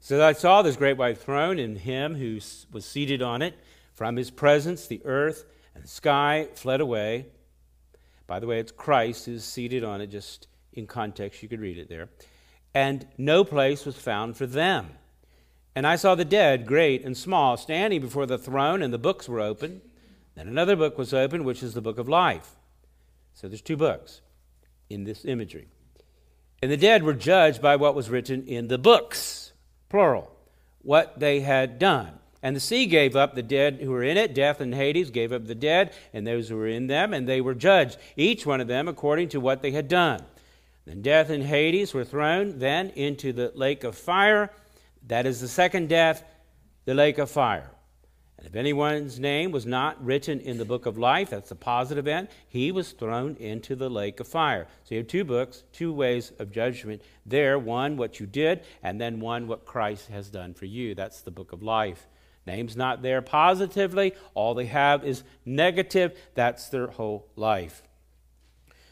So I saw this great white throne and him who was seated on it. From his presence, the earth and the sky fled away. By the way, it's Christ who's seated on it, just in context, you could read it there. And no place was found for them. And I saw the dead, great and small, standing before the throne, and the books were open. Then another book was opened, which is the book of life. So there's two books in this imagery. And the dead were judged by what was written in the books, plural, what they had done. And the sea gave up the dead who were in it. Death and Hades gave up the dead and those who were in them, and they were judged, each one of them according to what they had done. Then death and Hades were thrown then into the lake of fire. That is the second death, the lake of fire. And if anyone's name was not written in the book of life, that's a positive end, he was thrown into the lake of fire. So you have two books, two ways of judgment there one, what you did, and then one, what Christ has done for you. That's the book of life. Name's not there positively, all they have is negative. That's their whole life.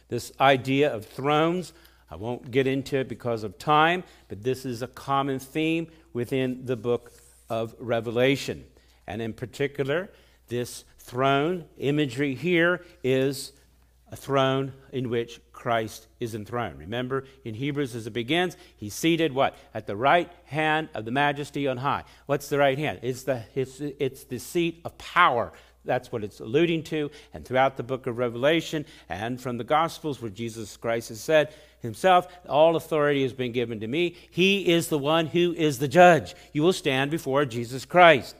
This idea of thrones, I won't get into it because of time, but this is a common theme within the book of Revelation. And in particular, this throne imagery here is a throne in which Christ is enthroned. Remember in Hebrews as it begins, he's seated what? At the right hand of the majesty on high. What's the right hand? It's the, it's, it's the seat of power. That's what it's alluding to. And throughout the book of Revelation and from the Gospels, where Jesus Christ has said himself, All authority has been given to me. He is the one who is the judge. You will stand before Jesus Christ.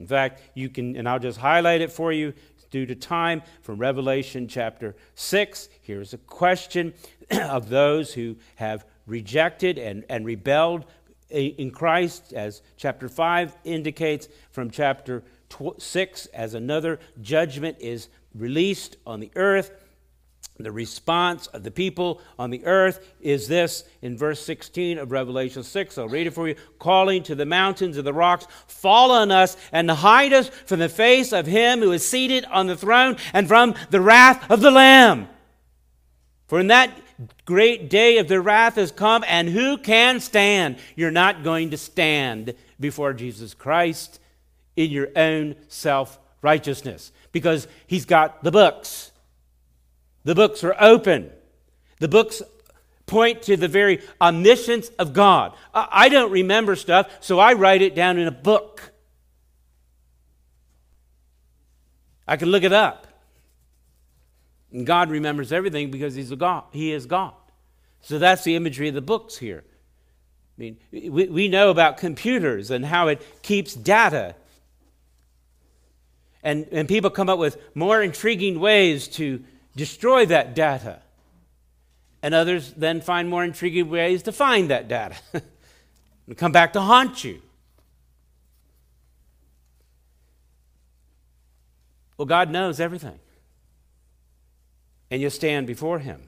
In fact, you can, and I'll just highlight it for you due to time from Revelation chapter 6. Here's a question *clears throat* of those who have rejected and, and rebelled in Christ, as chapter 5 indicates, from chapter 6, as another judgment is released on the earth. The response of the people on the earth is this in verse 16 of Revelation 6. I'll read it for you. Calling to the mountains and the rocks, fall on us and hide us from the face of him who is seated on the throne and from the wrath of the Lamb. For in that great day of the wrath has come, and who can stand? You're not going to stand before Jesus Christ in your own self righteousness because he's got the books. The books are open. The books point to the very omniscience of God. I don't remember stuff, so I write it down in a book. I can look it up. And God remembers everything because he's a God. He is God. So that's the imagery of the books here. I mean, we, we know about computers and how it keeps data. And, and people come up with more intriguing ways to destroy that data. And others then find more intriguing ways to find that data *laughs* and come back to haunt you. Well, God knows everything. And you stand before Him.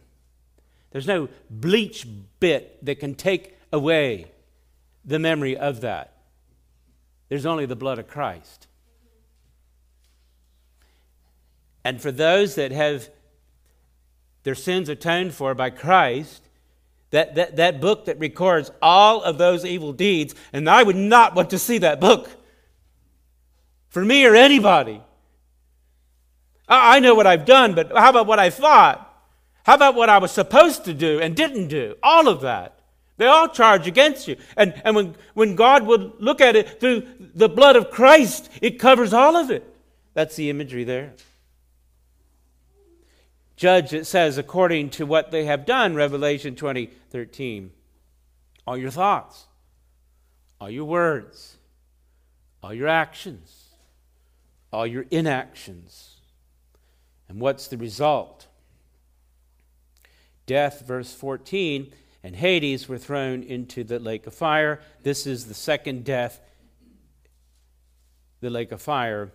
There's no bleach bit that can take away the memory of that. There's only the blood of Christ. And for those that have their sins atoned for by Christ, that, that, that book that records all of those evil deeds, and I would not want to see that book for me or anybody. I, I know what I've done, but how about what I thought? How about what I was supposed to do and didn't do? All of that. They all charge against you. And, and when, when God would look at it through the blood of Christ, it covers all of it. That's the imagery there judge, it says, according to what they have done, Revelation 20 13. All your thoughts, all your words, all your actions, all your inactions. And what's the result? Death, verse 14, and Hades were thrown into the lake of fire. This is the second death, the lake of fire.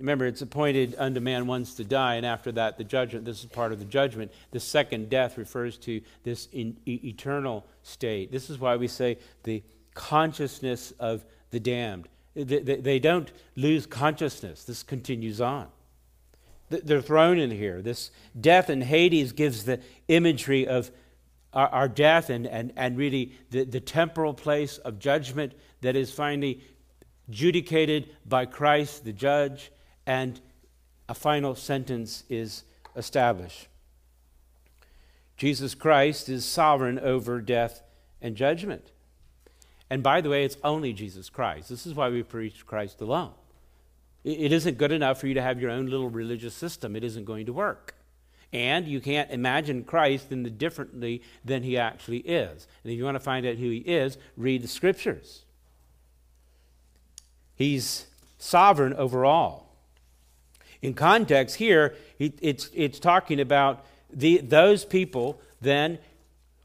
Remember, it's appointed unto man once to die, and after that, the judgment. This is part of the judgment. The second death refers to this in, e- eternal state. This is why we say the consciousness of the damned. They, they, they don't lose consciousness, this continues on. They're thrown in here. This death in Hades gives the imagery of our, our death and, and, and really the, the temporal place of judgment that is finally judicated by Christ, the judge and a final sentence is established. Jesus Christ is sovereign over death and judgment. And by the way, it's only Jesus Christ. This is why we preach Christ alone. It isn't good enough for you to have your own little religious system, it isn't going to work. And you can't imagine Christ in the differently than he actually is. And if you want to find out who he is, read the scriptures. He's sovereign over all. In context here, it's, it's talking about the, those people then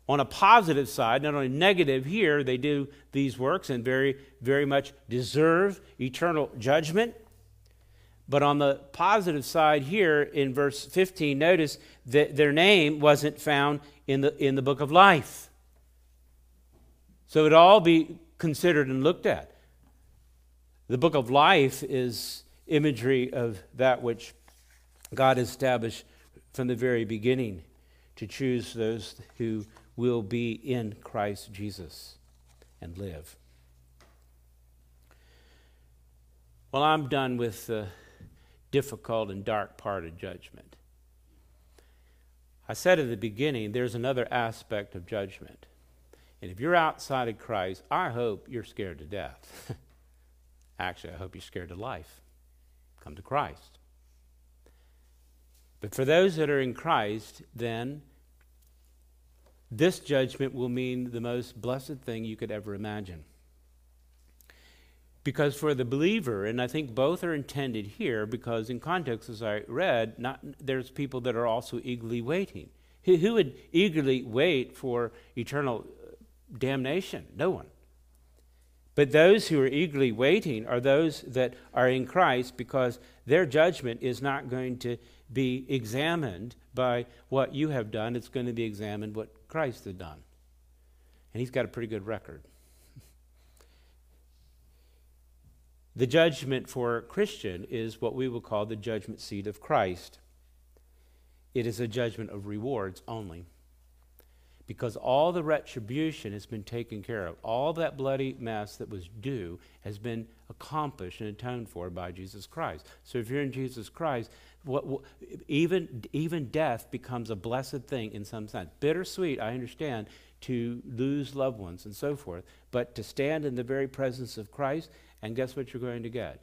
on a positive side, not only negative here, they do these works and very, very much deserve eternal judgment. But on the positive side here in verse 15, notice that their name wasn't found in the, in the book of life. So it all be considered and looked at. The book of life is imagery of that which God established from the very beginning to choose those who will be in Christ Jesus and live. Well, I'm done with the difficult and dark part of judgment. I said at the beginning, there's another aspect of judgment. And if you're outside of Christ, I hope you're scared to death. *laughs* Actually, I hope you're scared to life. Come to Christ. But for those that are in Christ, then this judgment will mean the most blessed thing you could ever imagine. Because for the believer, and I think both are intended here, because in context, as I read, not, there's people that are also eagerly waiting. Who, who would eagerly wait for eternal uh, damnation? No one. But those who are eagerly waiting are those that are in Christ because their judgment is not going to be examined by what you have done, it's going to be examined what Christ has done. And he's got a pretty good record. *laughs* The judgment for a Christian is what we will call the judgment seat of Christ. It is a judgment of rewards only. Because all the retribution has been taken care of. All that bloody mess that was due has been accomplished and atoned for by Jesus Christ. So if you're in Jesus Christ, what, what, even, even death becomes a blessed thing in some sense. Bittersweet, I understand, to lose loved ones and so forth, but to stand in the very presence of Christ and guess what you're going to get?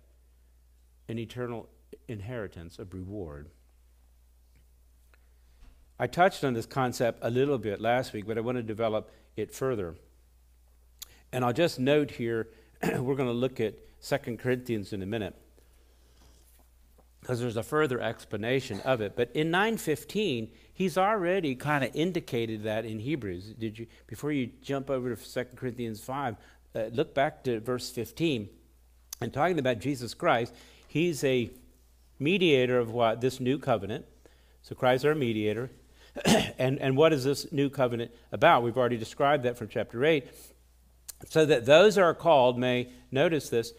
An eternal inheritance of reward. I touched on this concept a little bit last week, but I want to develop it further. And I'll just note here, *clears throat* we're going to look at 2 Corinthians in a minute because there's a further explanation of it. But in 915, he's already kind of indicated that in Hebrews. Did you before you jump over to 2 Corinthians 5, uh, look back to verse 15 and talking about Jesus Christ, he's a mediator of what? This new covenant. So Christ is our mediator. *clears throat* and, and what is this new covenant about? We've already described that from chapter 8. So that those are called may, notice this,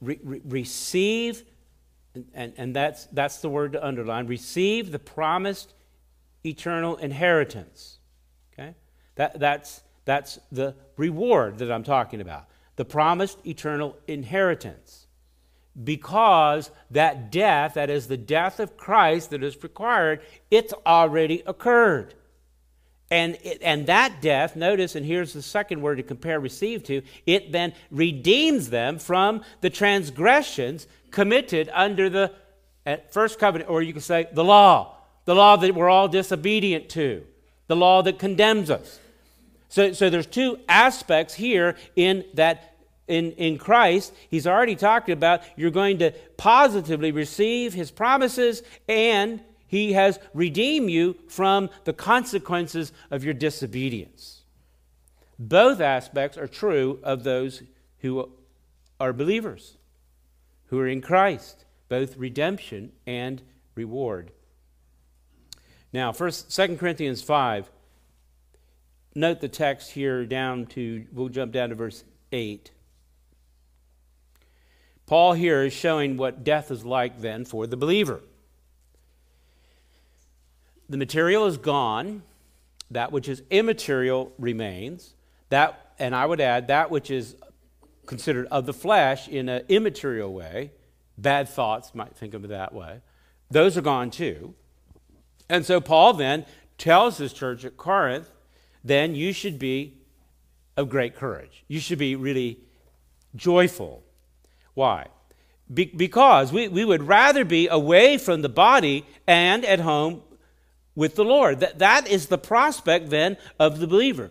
re- re- receive, and, and that's, that's the word to underline, receive the promised eternal inheritance. Okay? That, that's, that's the reward that I'm talking about the promised eternal inheritance. Because that death, that is the death of Christ that is required, it's already occurred. And, and that death, notice, and here's the second word to compare receive to, it then redeems them from the transgressions committed under the first covenant, or you could say the law, the law that we're all disobedient to, the law that condemns us. So, so there's two aspects here in that in, in Christ, he's already talked about you're going to positively receive his promises and he has redeemed you from the consequences of your disobedience. Both aspects are true of those who are believers, who are in Christ, both redemption and reward. Now, first, 2 Corinthians 5 note the text here down to, we'll jump down to verse 8. Paul here is showing what death is like then for the believer. The material is gone, that which is immaterial remains. That, and I would add, that which is considered of the flesh in an immaterial way, bad thoughts, might think of it that way, those are gone too. And so Paul then tells his church at Corinth then you should be of great courage. You should be really joyful. Why? Be- because we, we would rather be away from the body and at home with the Lord. That, that is the prospect then of the believer.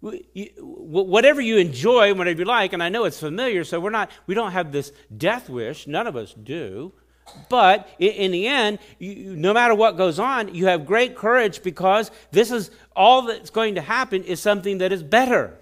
Whatever you enjoy, whatever you like, and I know it's familiar, so we're not, we don't have this death wish. None of us do. But in the end, you, no matter what goes on, you have great courage because this is all that's going to happen is something that is better.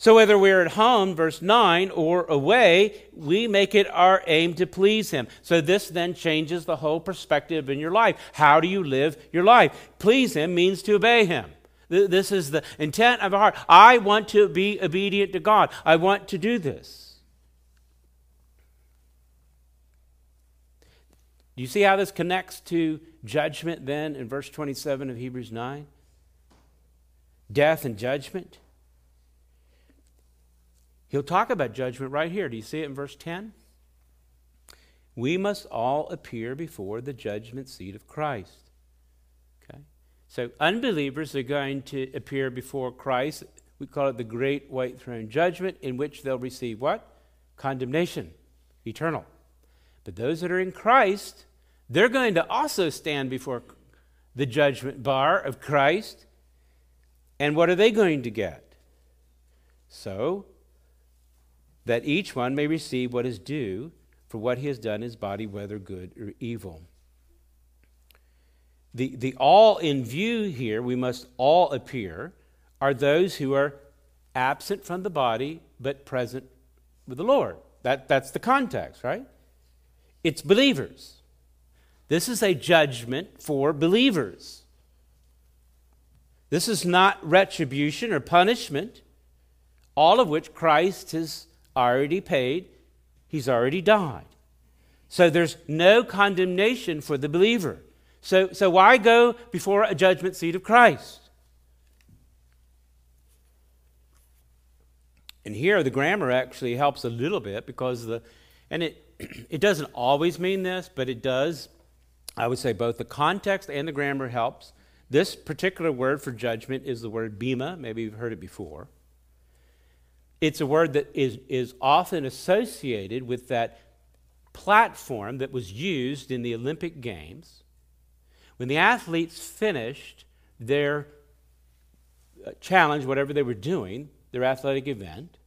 So whether we're at home, verse 9, or away, we make it our aim to please Him. So this then changes the whole perspective in your life. How do you live your life? Please Him means to obey Him. This is the intent of our heart. I want to be obedient to God. I want to do this. Do you see how this connects to judgment then in verse 27 of Hebrews 9? Death and judgment. He'll talk about judgment right here. Do you see it in verse 10? We must all appear before the judgment seat of Christ. Okay? So unbelievers are going to appear before Christ. We call it the great white throne judgment, in which they'll receive what? Condemnation, eternal. But those that are in Christ, they're going to also stand before the judgment bar of Christ. And what are they going to get? So, that each one may receive what is due for what he has done in his body, whether good or evil. The, the all in view here, we must all appear, are those who are absent from the body but present with the Lord. That, that's the context, right? It's believers. This is a judgment for believers. This is not retribution or punishment, all of which Christ has already paid, he's already died. So there's no condemnation for the believer. So, so why go before a judgment seat of Christ? And here the grammar actually helps a little bit because the, and it, *clears throat* it doesn't always mean this, but it does. I would say both the context and the grammar helps. This particular word for judgment is the word bema. Maybe you've heard it before. It's a word that is, is often associated with that platform that was used in the Olympic Games. When the athletes finished their uh, challenge, whatever they were doing, their athletic event,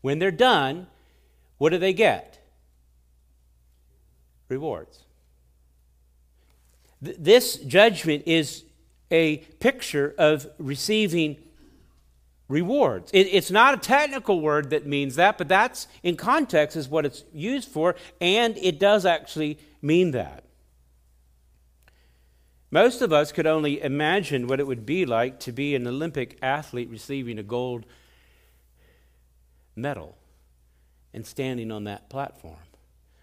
when they're done, what do they get? Rewards. Th- this judgment is a picture of receiving rewards. It, it's not a technical word that means that, but that's in context is what it's used for, and it does actually mean that. Most of us could only imagine what it would be like to be an Olympic athlete receiving a gold medal and standing on that platform.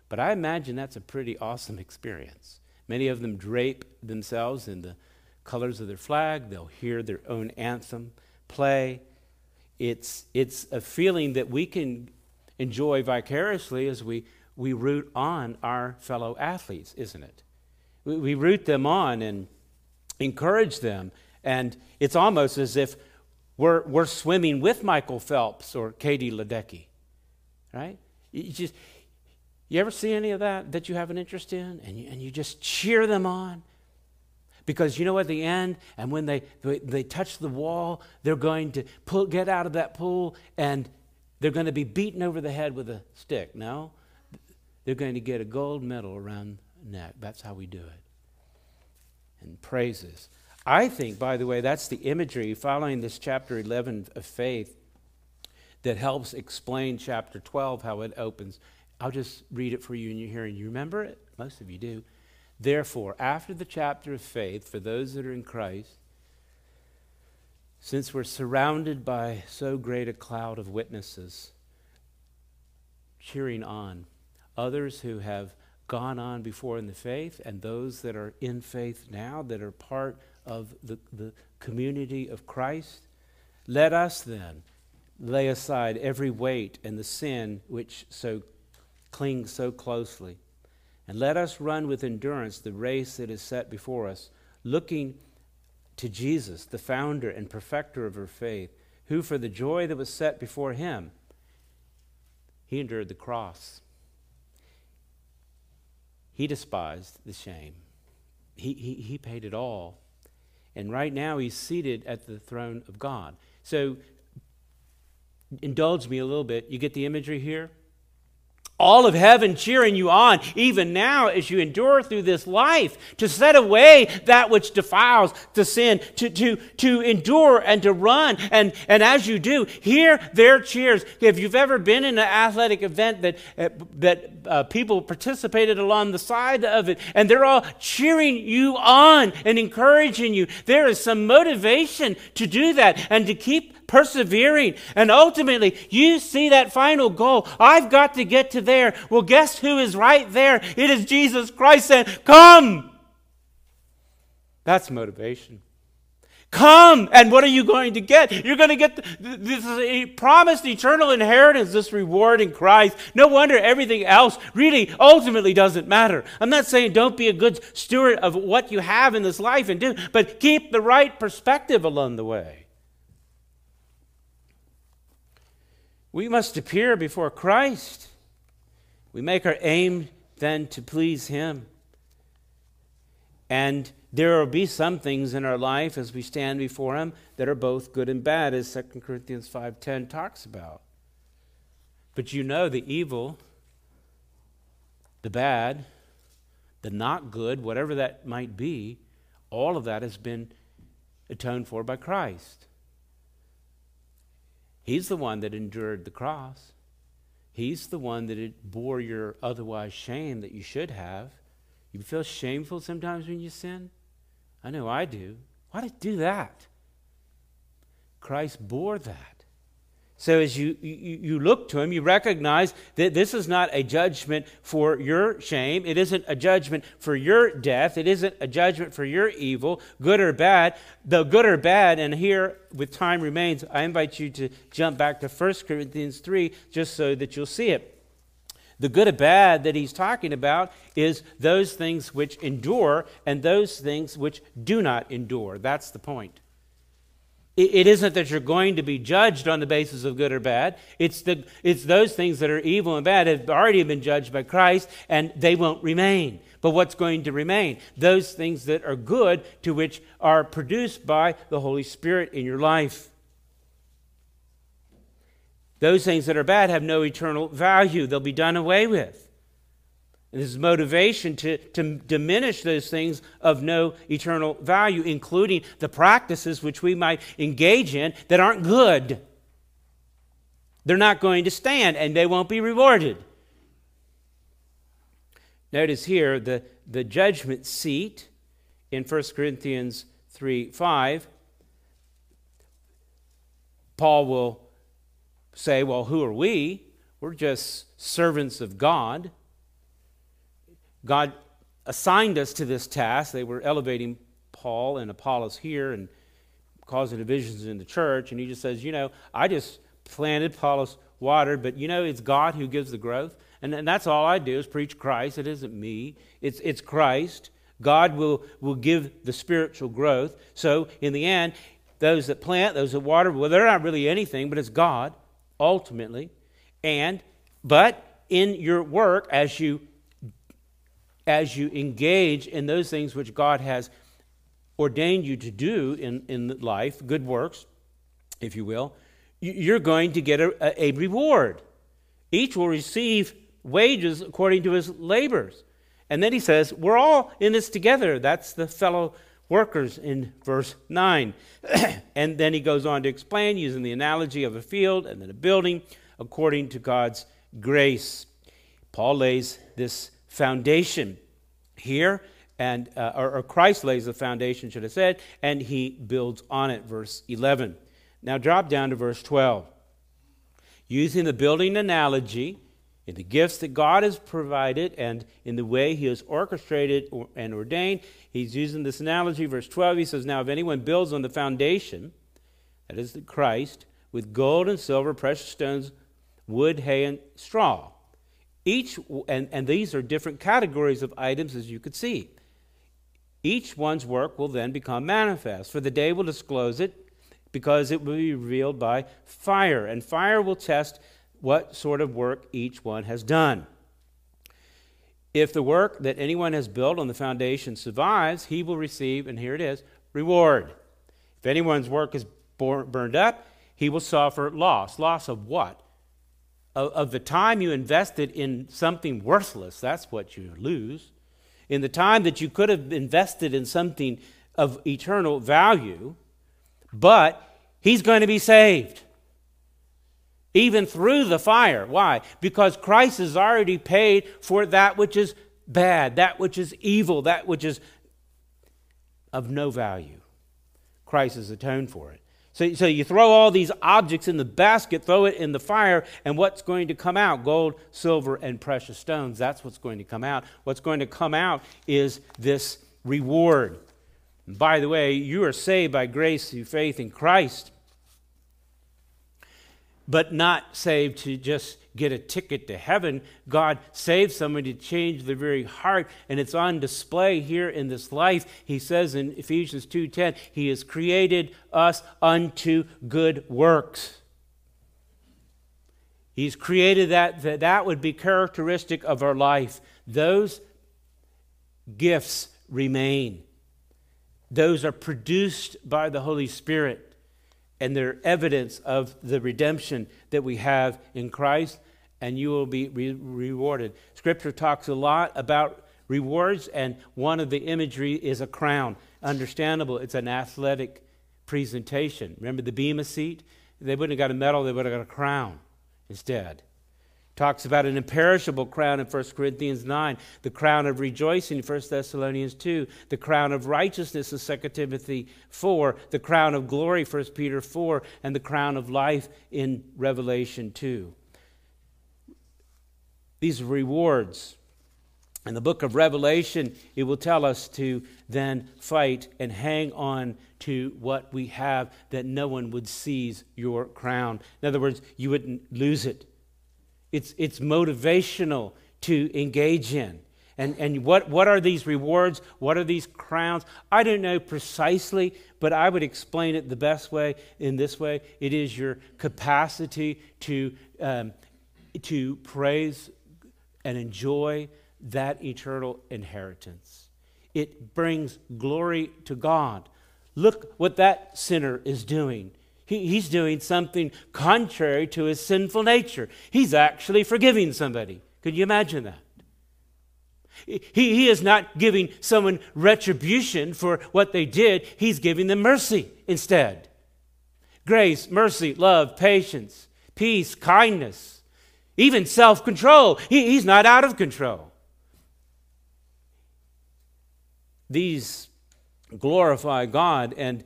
But I imagine that's a pretty awesome experience. Many of them drape themselves in the colors of their flag, they'll hear their own anthem play. It's, it's a feeling that we can enjoy vicariously as we, we root on our fellow athletes, isn't it? We, we root them on and encourage them. And it's almost as if we're, we're swimming with Michael Phelps or Katie Ledecky, right? You just, you ever see any of that that you have an interest in? And you, and you just cheer them on because you know, at the end, and when they, they touch the wall, they're going to pull, get out of that pool and they're going to be beaten over the head with a stick. No, they're going to get a gold medal around the neck. That's how we do it. And praises. I think, by the way, that's the imagery following this chapter 11 of faith that helps explain chapter 12, how it opens. I'll just read it for you in your hearing. You remember it? Most of you do. Therefore, after the chapter of faith, for those that are in Christ, since we're surrounded by so great a cloud of witnesses, cheering on others who have gone on before in the faith and those that are in faith now that are part of the, the community of Christ, let us then lay aside every weight and the sin which so clings so closely and let us run with endurance the race that is set before us, looking to Jesus, the founder and perfecter of our faith, who for the joy that was set before him, he endured the cross. He despised the shame. he, he, he paid it all. And right now he's seated at the throne of God. So indulge me a little bit. You get the imagery here? All of heaven cheering you on, even now as you endure through this life, to set away that which defiles, to sin, to, to, to endure and to run. And, and as you do, hear their cheers. If you've ever been in an athletic event that, uh, that uh, people participated along the side of it, and they're all cheering you on and encouraging you, there is some motivation to do that and to keep persevering. And ultimately, you see that final goal. I've got to get to there. Well, guess who is right there? It is Jesus Christ saying, Come. That's motivation. Come, and what are you going to get? You're going to get this promised eternal inheritance, this reward in Christ. No wonder everything else really ultimately doesn't matter. I'm not saying don't be a good steward of what you have in this life and do, but keep the right perspective along the way. We must appear before Christ. We make our aim then to please Him. And there will be some things in our life as we stand before Him that are both good and bad, as 2 Corinthians 5.10 talks about. But you know the evil, the bad, the not good, whatever that might be, all of that has been atoned for by Christ. He's the one that endured the cross. He's the one that it bore your otherwise shame that you should have. You feel shameful sometimes when you sin? I know I do. Why did do that? Christ bore that. So as you, you, you, look to him, you recognize that this is not a judgment for your shame. It isn't a judgment for your death. It isn't a judgment for your evil, good or bad. The good or bad, and here with time remains, I invite you to jump back to 1 Corinthians 3 just so that you'll see it. The good or bad that he's talking about is those things which endure and those things which do not endure. That's the point. It isn't that you're going to be judged on the basis of good or bad. It's, the, it's those things that are evil and bad have already been judged by Christ, and they won't remain. But what's going to remain? Those things that are good, to which are produced by the Holy Spirit in your life. Those things that are bad have no eternal value, they'll be done away with. And this is motivation to, to diminish those things of no eternal value, including the practices which we might engage in that aren't good. They're not going to stand and they won't be rewarded. Notice here the, the judgment seat in 1 Corinthians 3 5. Paul will say, Well, who are we? We're just servants of God. God assigned us to this task. They were elevating Paul and Apollos here and causing divisions in the church. And he just says, You know, I just planted, Apollos watered, but you know, it's God who gives the growth. And, and that's all I do is preach Christ. It isn't me, it's, it's Christ. God will, will give the spiritual growth. So, in the end, those that plant, those that water, well, they're not really anything, but it's God, ultimately. And, but in your work, as you as you engage in those things which God has ordained you to do in, in life, good works, if you will, you're going to get a, a reward. Each will receive wages according to his labors. And then he says, We're all in this together. That's the fellow workers in verse 9. *clears throat* and then he goes on to explain using the analogy of a field and then a building according to God's grace. Paul lays this foundation here, and uh, or, or Christ lays the foundation, should have said, and he builds on it. Verse 11. Now drop down to verse 12. Using the building analogy, in the gifts that God has provided and in the way He has orchestrated and ordained. He's using this analogy. Verse 12, he says, Now, if anyone builds on the foundation, that is the Christ, with gold and silver, precious stones, wood, hay, and straw, each, and, and these are different categories of items, as you could see. Each one's work will then become manifest, for the day will disclose it, because it will be revealed by fire, and fire will test what sort of work each one has done. If the work that anyone has built on the foundation survives, he will receive, and here it is, reward. If anyone's work is burned up, he will suffer loss. Loss of what? Of, of the time you invested in something worthless, that's what you lose. In the time that you could have invested in something of eternal value, but he's going to be saved even through the fire. Why? Because Christ has already paid for that which is bad, that which is evil, that which is of no value. Christ has atoned for it. So, so you throw all these objects in the basket, throw it in the fire, and what's going to come out? Gold, silver, and precious stones. That's what's going to come out. What's going to come out is this reward. And by the way, you are saved by grace through faith in Christ but not saved to just get a ticket to heaven. God saved somebody to change their very heart, and it's on display here in this life. He says in Ephesians 2:10, He has created us unto good works. He's created that, that that would be characteristic of our life. Those gifts remain. Those are produced by the Holy Spirit and they're evidence of the redemption that we have in Christ, and you will be re- rewarded. Scripture talks a lot about rewards, and one of the imagery is a crown. Understandable, it's an athletic presentation. Remember the Bema seat? They wouldn't have got a medal, they would have got a crown instead talks about an imperishable crown in 1 Corinthians 9, the crown of rejoicing in 1 Thessalonians 2, the crown of righteousness in 2 Timothy 4, the crown of glory 1 Peter 4, and the crown of life in Revelation 2. These rewards. In the book of Revelation, it will tell us to then fight and hang on to what we have that no one would seize your crown. In other words, you wouldn't lose it. It's, it's motivational to engage in. And, and what, what are these rewards? What are these crowns? I don't know precisely, but I would explain it the best way in this way it is your capacity to, um, to praise and enjoy that eternal inheritance. It brings glory to God. Look what that sinner is doing. He, he's doing something contrary to his sinful nature. He's actually forgiving somebody. Could you imagine that? He, he is not giving someone retribution for what they did, he's giving them mercy instead. Grace, mercy, love, patience, peace, kindness, even self control. He, he's not out of control. These glorify God and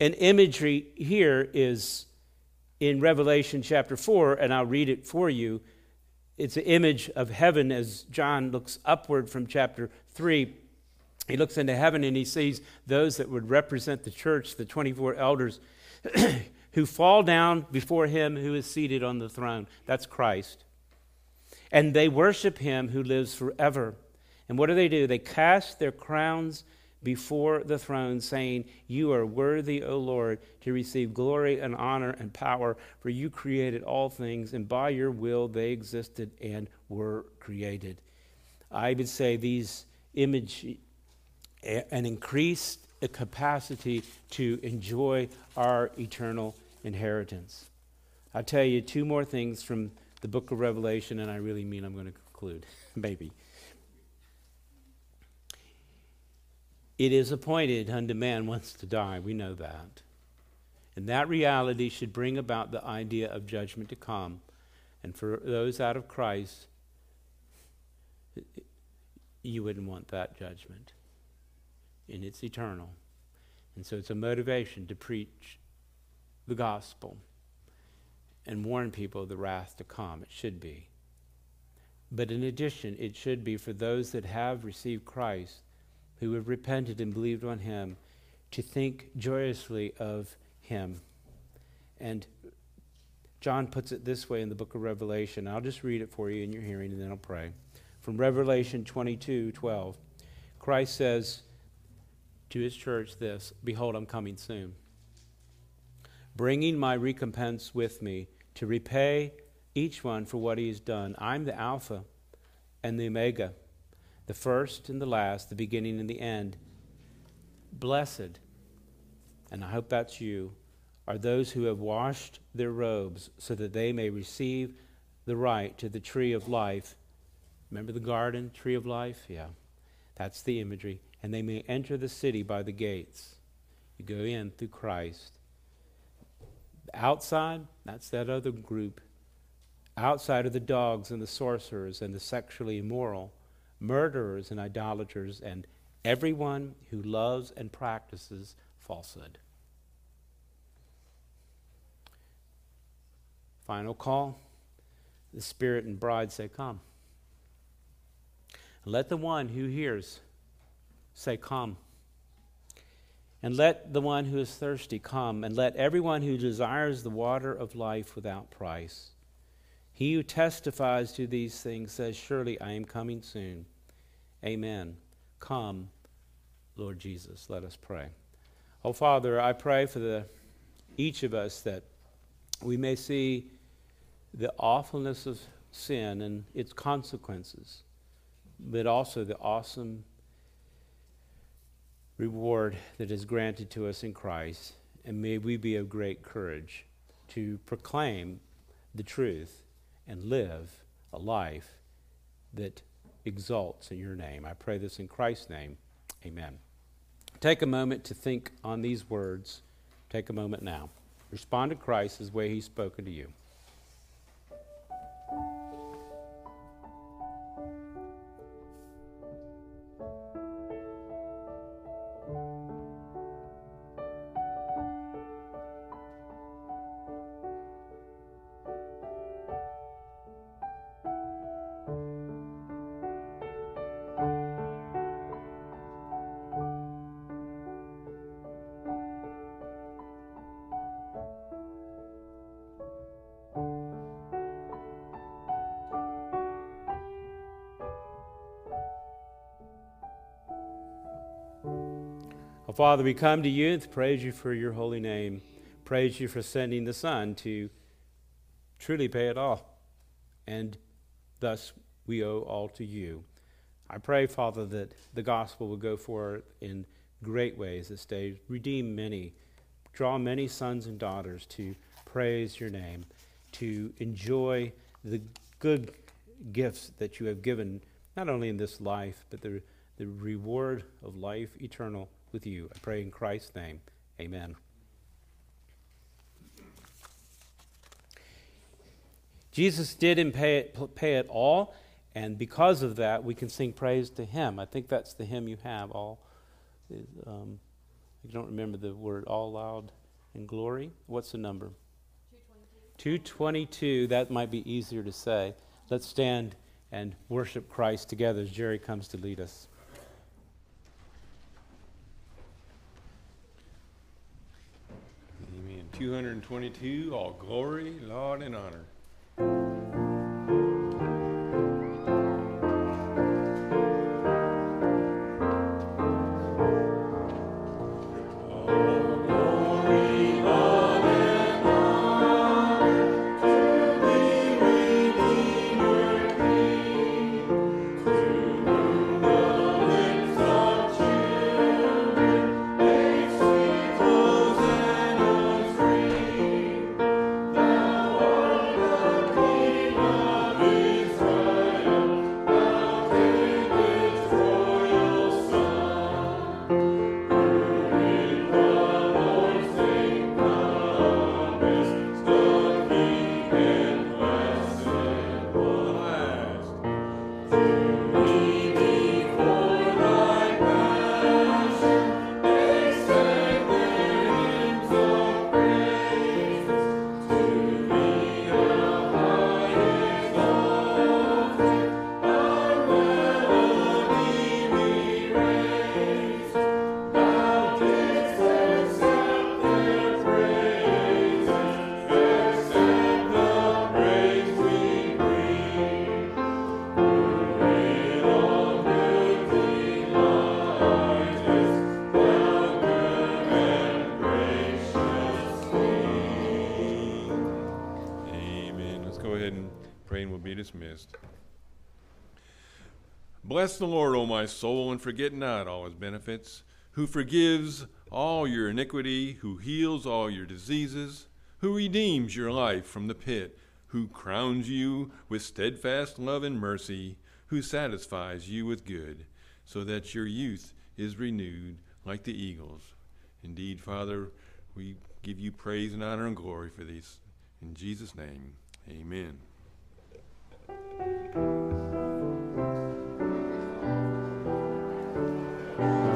an imagery here is in Revelation chapter 4, and I'll read it for you. It's an image of heaven as John looks upward from chapter 3. He looks into heaven and he sees those that would represent the church, the 24 elders, *clears throat* who fall down before him who is seated on the throne. That's Christ. And they worship him who lives forever. And what do they do? They cast their crowns before the throne, saying, You are worthy, O Lord, to receive glory and honor and power, for you created all things, and by your will they existed and were created. I would say these image an increased capacity to enjoy our eternal inheritance. I'll tell you two more things from the book of Revelation, and I really mean I'm going to conclude, *laughs* maybe. It is appointed unto man once to die. We know that. And that reality should bring about the idea of judgment to come. And for those out of Christ, you wouldn't want that judgment. And it's eternal. And so it's a motivation to preach the gospel and warn people of the wrath to come. It should be. But in addition, it should be for those that have received Christ who have repented and believed on him to think joyously of him. And John puts it this way in the book of Revelation. I'll just read it for you in your hearing and then I'll pray. From Revelation 22 12, Christ says to his church this Behold, I'm coming soon, bringing my recompense with me to repay each one for what he has done. I'm the Alpha and the Omega the first and the last, the beginning and the end. Blessed, and I hope that's you, are those who have washed their robes so that they may receive the right to the tree of life. Remember the garden, tree of life? Yeah, that's the imagery. And they may enter the city by the gates. You go in through Christ. Outside, that's that other group. Outside are the dogs and the sorcerers and the sexually immoral, murderers and idolaters, and everyone who loves and practices falsehood. Final call. The Spirit and bride say, Come. Let the one who hears say, Come. And let the one who is thirsty come, and let everyone who desires the water of life without price. He who testifies to these things says, Surely I am coming soon. Amen. Come, Lord Jesus. Let us pray. Oh, Father, I pray for the, each of us that we may see the awfulness of sin and its consequences, but also the awesome reward that is granted to us in Christ. And may we be of great courage to proclaim the truth and live a life that exalts in your name. I pray this in Christ's name. Amen. Take a moment to think on these words. Take a moment now. Respond to Christ as way he's spoken to you. Father, we come to you and praise you for your holy name. Praise you for sending the Son to truly pay it all. And thus we owe all to you. I pray, Father, that the gospel will go forth in great ways this day, redeem many, draw many sons and daughters to praise your name, to enjoy the good gifts that you have given, not only in this life, but the, the reward of life eternal with you. I pray in Christ's name. Amen. Jesus did pay it, pay it all, and because of that, we can sing praise to Him. I think that's the hymn you have. All, um, I don't remember the word. All loud and glory. What's the number? 222. 222. That might be easier to say. Let's stand and worship Christ together as Jerry comes to lead us. 222, all glory, laud, and honor. dismissed. Bless the Lord, O my soul, and forget not all his benefits, who forgives all your iniquity, who heals all your diseases, who redeems your life from the pit, who crowns you with steadfast love and mercy, who satisfies you with good, so that your youth is renewed like the eagles. Indeed, Father, we give you praise and honor and glory for these. In Jesus' name, amen. thank you